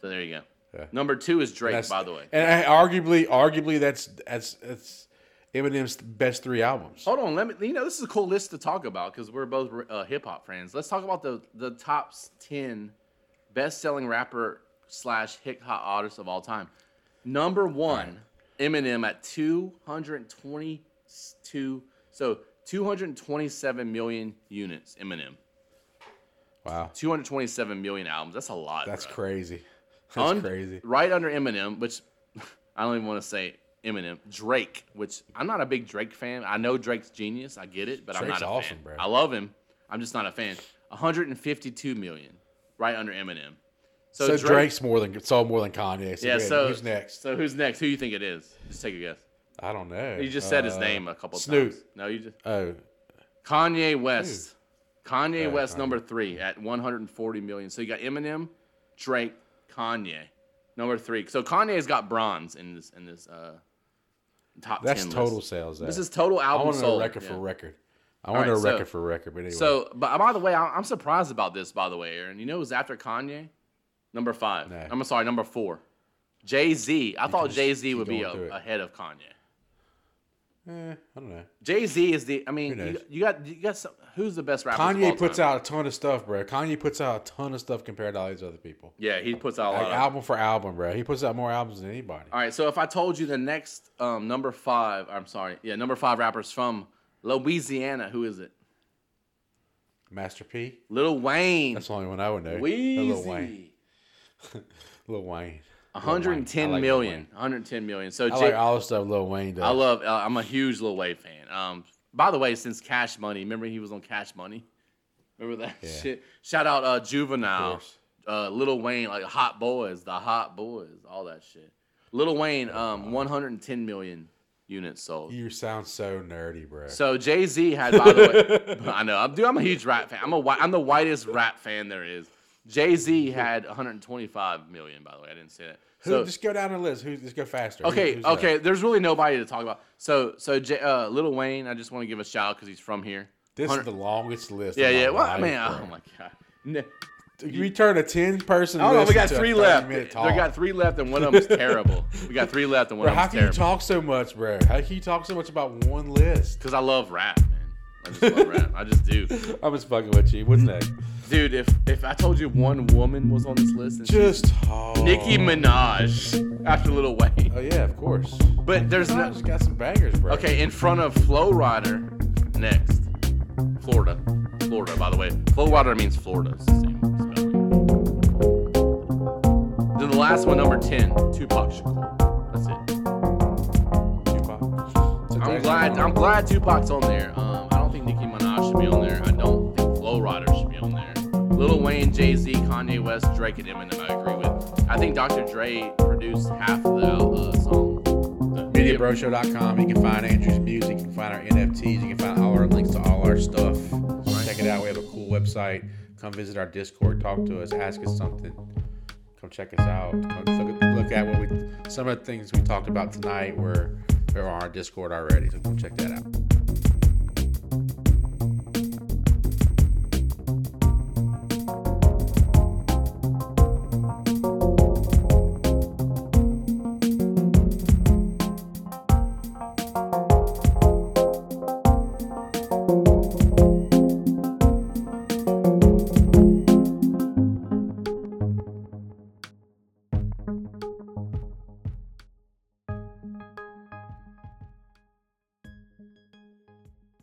So there you go. Yeah. Number two is Drake, by the way. And uh, arguably, arguably, that's that's that's Eminem's best three albums. Hold on, let me. You know, this is a cool list to talk about because we're both uh, hip hop fans. Let's talk about the the top ten best selling rapper slash hip hop artists of all time. Number one, Eminem at two hundred twenty two. So two hundred twenty seven million units. Eminem, Wow, two hundred twenty seven million albums. That's a lot. that's bro. crazy. That's Un- crazy. Right under Eminem, which I don't even want to say Eminem, Drake, which I'm not a big Drake fan. I know Drake's genius. I get it, but I'm Drake's not a awesome, fan. bro. I love him. I'm just not a fan. 152 million, right under Eminem. So, So, Drake, Drake's more than sold more than Kanye. So yeah. So who's next? So who's next? Who you think it is? Just take a guess. I don't know. You just said his Uh, name a couple Snoop. times. No, you just Oh, Kanye West. Kanye West Kanye. number three at 140 million. So you got Eminem, Drake, Kanye, number three. So Kanye's got bronze in this in this uh, top that's 10 total list. sales. Though. This is total I album want to know sold. record Yeah. for record. I want right, know so- record for record. But anyway, So, but by the way, I- I'm surprised about this. By the way, Aaron, you know who's after Kanye? Number five. No. I'm sorry, number four. Jay Z. I thought Jay Z would be a, ahead of Kanye. Eh, I don't know. Jay Z is the. I mean, you, you got you got some. Who's the best rapper? Kanye puts time? out a ton of stuff, bro. Kanye puts out a ton of stuff compared to all these other people. Yeah, he puts out a lot. Like of, album for album, bro. He puts out more albums than anybody. All right, so if I told you the next um, number five, I'm sorry, yeah, number five rappers from Louisiana, who is it? Master P. Lil Wayne. That's the only one I would know. Weezy. Lil Wayne. Lil Wayne. 110 I like million. Wayne. 110 million. So I Jay, like all the stuff Lil Wayne does. I love. Uh, I'm a huge Lil Wayne fan. Um, by the way, since Cash Money, remember he was on Cash Money. Remember that Yeah. shit? Shout out uh, Juvenile, uh, Lil Wayne, like Hot Boys, the Hot Boys, all that shit. Lil Wayne, um, 110 million units sold. You sound so nerdy, bro. So Jay Z had, by the way, I know, I'm, dude, I'm a huge rap fan. I'm a, I'm the whitest rap fan there is. Jay Z had 125 million, by the way. I didn't say that. Who, So, just go down the list. Who, just go faster. Who- okay, that? okay. There's really nobody to talk about. So, so J, uh, Lil Wayne, I just want to give a shout out because he's from here. This 100 is the longest list. yeah, yeah. Well, life, man, bro. oh my god. No, You turn a ten person. Know. We got three left. They got three left, and one of them's terrible. We got three left, and one Bro, of them's terrible. how can you talk so much, bro? How can you talk so much about one list? Because I love rap, man. I just love rap. I just do, I'm just fucking with you. What's next? Dude. If if I told you one woman was on this list, Just oh. Nicki Minaj after Little Wayne. Oh yeah, of course. But there's no Minaj got some bangers, bro. okay in front of Flo Rida. Next, Florida, Florida. By the way, Flo Rida means Florida. It's the same spelling. Then the last one, number ten, Tupac Shakur. That's it. Tupac. I'm glad. I'm glad Tupac's on there. Um, I don't think Nicki Minaj should be on there. I don't Lil Wayne, Jay Z, Kanye West, Drake, and Eminem. I agree with. I think Dr. Dre produced half of the uh, song. The- MediaBroShow.com. You can find Andrew's music. You can find our NFTs. You can find all our links to all our stuff. Check it out. We have a cool website. Come visit our Discord. Talk to us. Ask us something. Come check us out. Come look, at- look at what we some of the things we talked about tonight. Were they're on our Discord already. So come check that out.